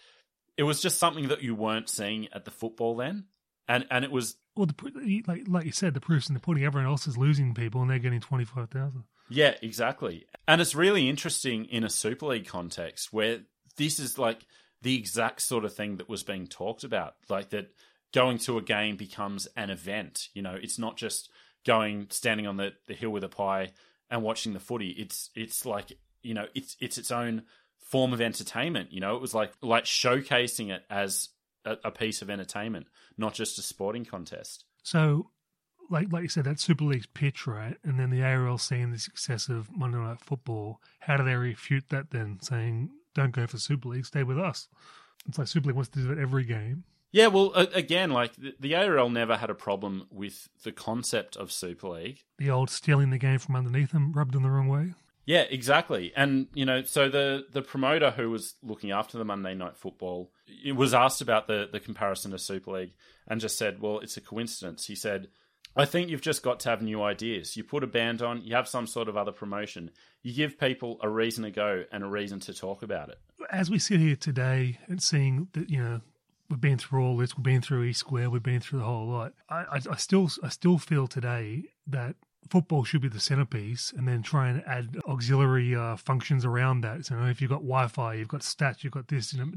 it was just something that you weren't seeing at the football then. And, and it was Well, the, like like you said, the proof's in the pudding. Everyone else is losing people, and they're getting twenty five thousand. Yeah, exactly. And it's really interesting in a Super League context where this is like the exact sort of thing that was being talked about. Like that going to a game becomes an event. You know, it's not just going standing on the, the hill with a pie and watching the footy. It's it's like, you know, it's it's its own form of entertainment. You know, it was like like showcasing it as a, a piece of entertainment, not just a sporting contest. So, like like you said, that Super League's pitch, right? And then the ARL seeing the success of Monday Night Football. How do they refute that then, saying don't go for Super League, stay with us? It's like Super League wants to do it every game. Yeah, well, again, like the, the ARL never had a problem with the concept of Super League. The old stealing the game from underneath them, rubbed them the wrong way. Yeah, exactly. And you know, so the the promoter who was looking after the Monday Night Football was asked about the the comparison to Super League and just said, "Well, it's a coincidence." He said, "I think you've just got to have new ideas. You put a band on, you have some sort of other promotion. You give people a reason to go and a reason to talk about it." As we sit here today and seeing that, you know, we've been through all this, we've been through E Square, we've been through the whole lot. I, I, I still, I still feel today that football should be the centerpiece, and then try and add auxiliary uh, functions around that. So, you know, if you've got Wi-Fi, you've got stats, you've got this, you know,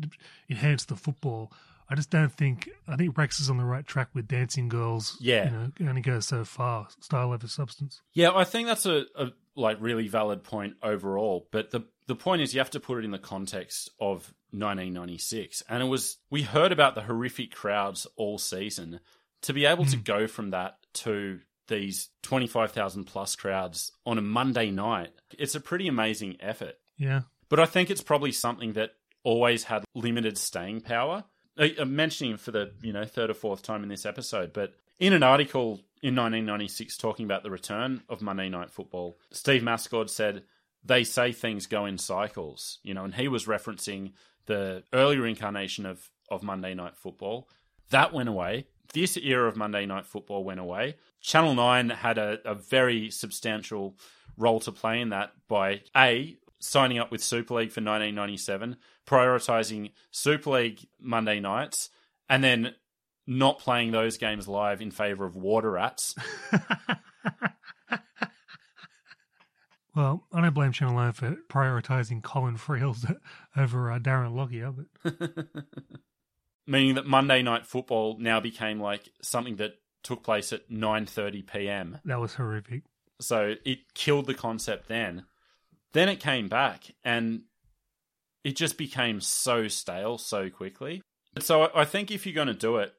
enhance the football. I just don't think. I think Rex is on the right track with Dancing Girls. Yeah. you know, it only goes so far. Style over substance. Yeah, I think that's a, a like really valid point overall. But the the point is you have to put it in the context of 1996, and it was we heard about the horrific crowds all season. To be able to hmm. go from that to these 25,000 plus crowds on a Monday night, it's a pretty amazing effort. Yeah, But I think it's probably something that always had limited staying power. I- I'm mentioning for the you know third or fourth time in this episode, but in an article in 1996 talking about the return of Monday Night Football, Steve Mascord said they say things go in cycles, you know, and he was referencing the earlier incarnation of of Monday Night Football. That went away. This era of Monday Night Football went away. Channel 9 had a, a very substantial role to play in that by A, signing up with Super League for 1997, prioritizing Super League Monday nights, and then not playing those games live in favor of Water Rats. Well, I don't blame Channel 9 for prioritising Colin Friels over uh, Darren Lockyer, but meaning that Monday Night Football now became like something that took place at 9:30 p.m. that was horrific. So it killed the concept then. Then it came back and it just became so stale so quickly. So I think if you're going to do it,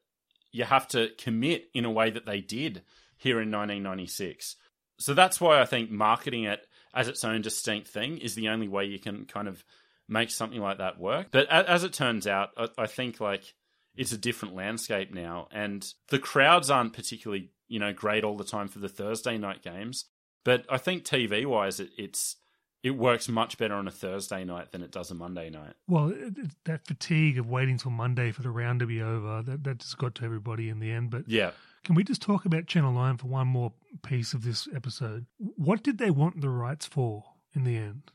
you have to commit in a way that they did here in 1996. So that's why I think marketing it as its own distinct thing is the only way you can kind of make something like that work. But as it turns out, I think like it's a different landscape now, and the crowds aren't particularly you know great all the time for the Thursday night games. But I think TV wise, it's it works much better on a Thursday night than it does a Monday night. Well, that fatigue of waiting till Monday for the round to be over that that just got to everybody in the end. But yeah, can we just talk about Channel Nine for one more piece of this episode? What did they want the rights for in the end?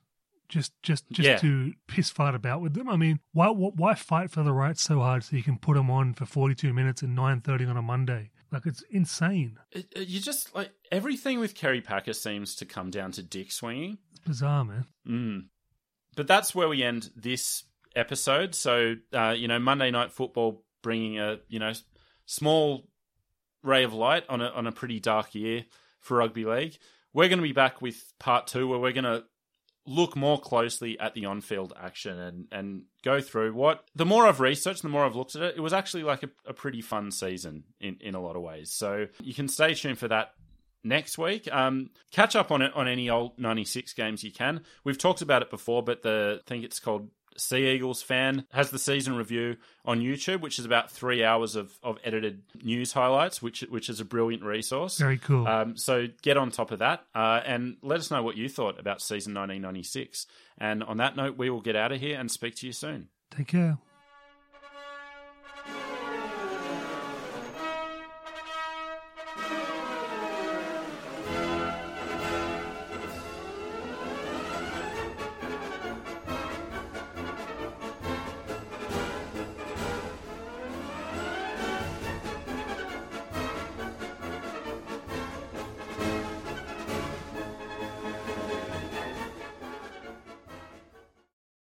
Just, just, just yeah. to piss fight about with them. I mean, why, why fight for the rights so hard so you can put them on for forty-two minutes and nine thirty on a Monday? Like it's insane. It, you just like everything with Kerry Packer seems to come down to dick swinging. Bizarre, man. Mm. But that's where we end this episode. So uh, you know, Monday Night Football bringing a you know small ray of light on a on a pretty dark year for rugby league. We're going to be back with part two, where we're going to look more closely at the on-field action and and go through what the more I've researched, the more I've looked at it, it was actually like a, a pretty fun season in in a lot of ways. So you can stay tuned for that next week. Um, catch up on it on any old 96 games you can. We've talked about it before, but the I think it's called Sea Eagles fan has the season review on YouTube, which is about three hours of, of edited news highlights, which which is a brilliant resource. Very cool. Um, so get on top of that uh, and let us know what you thought about season 1996. And on that note, we will get out of here and speak to you soon. Take care.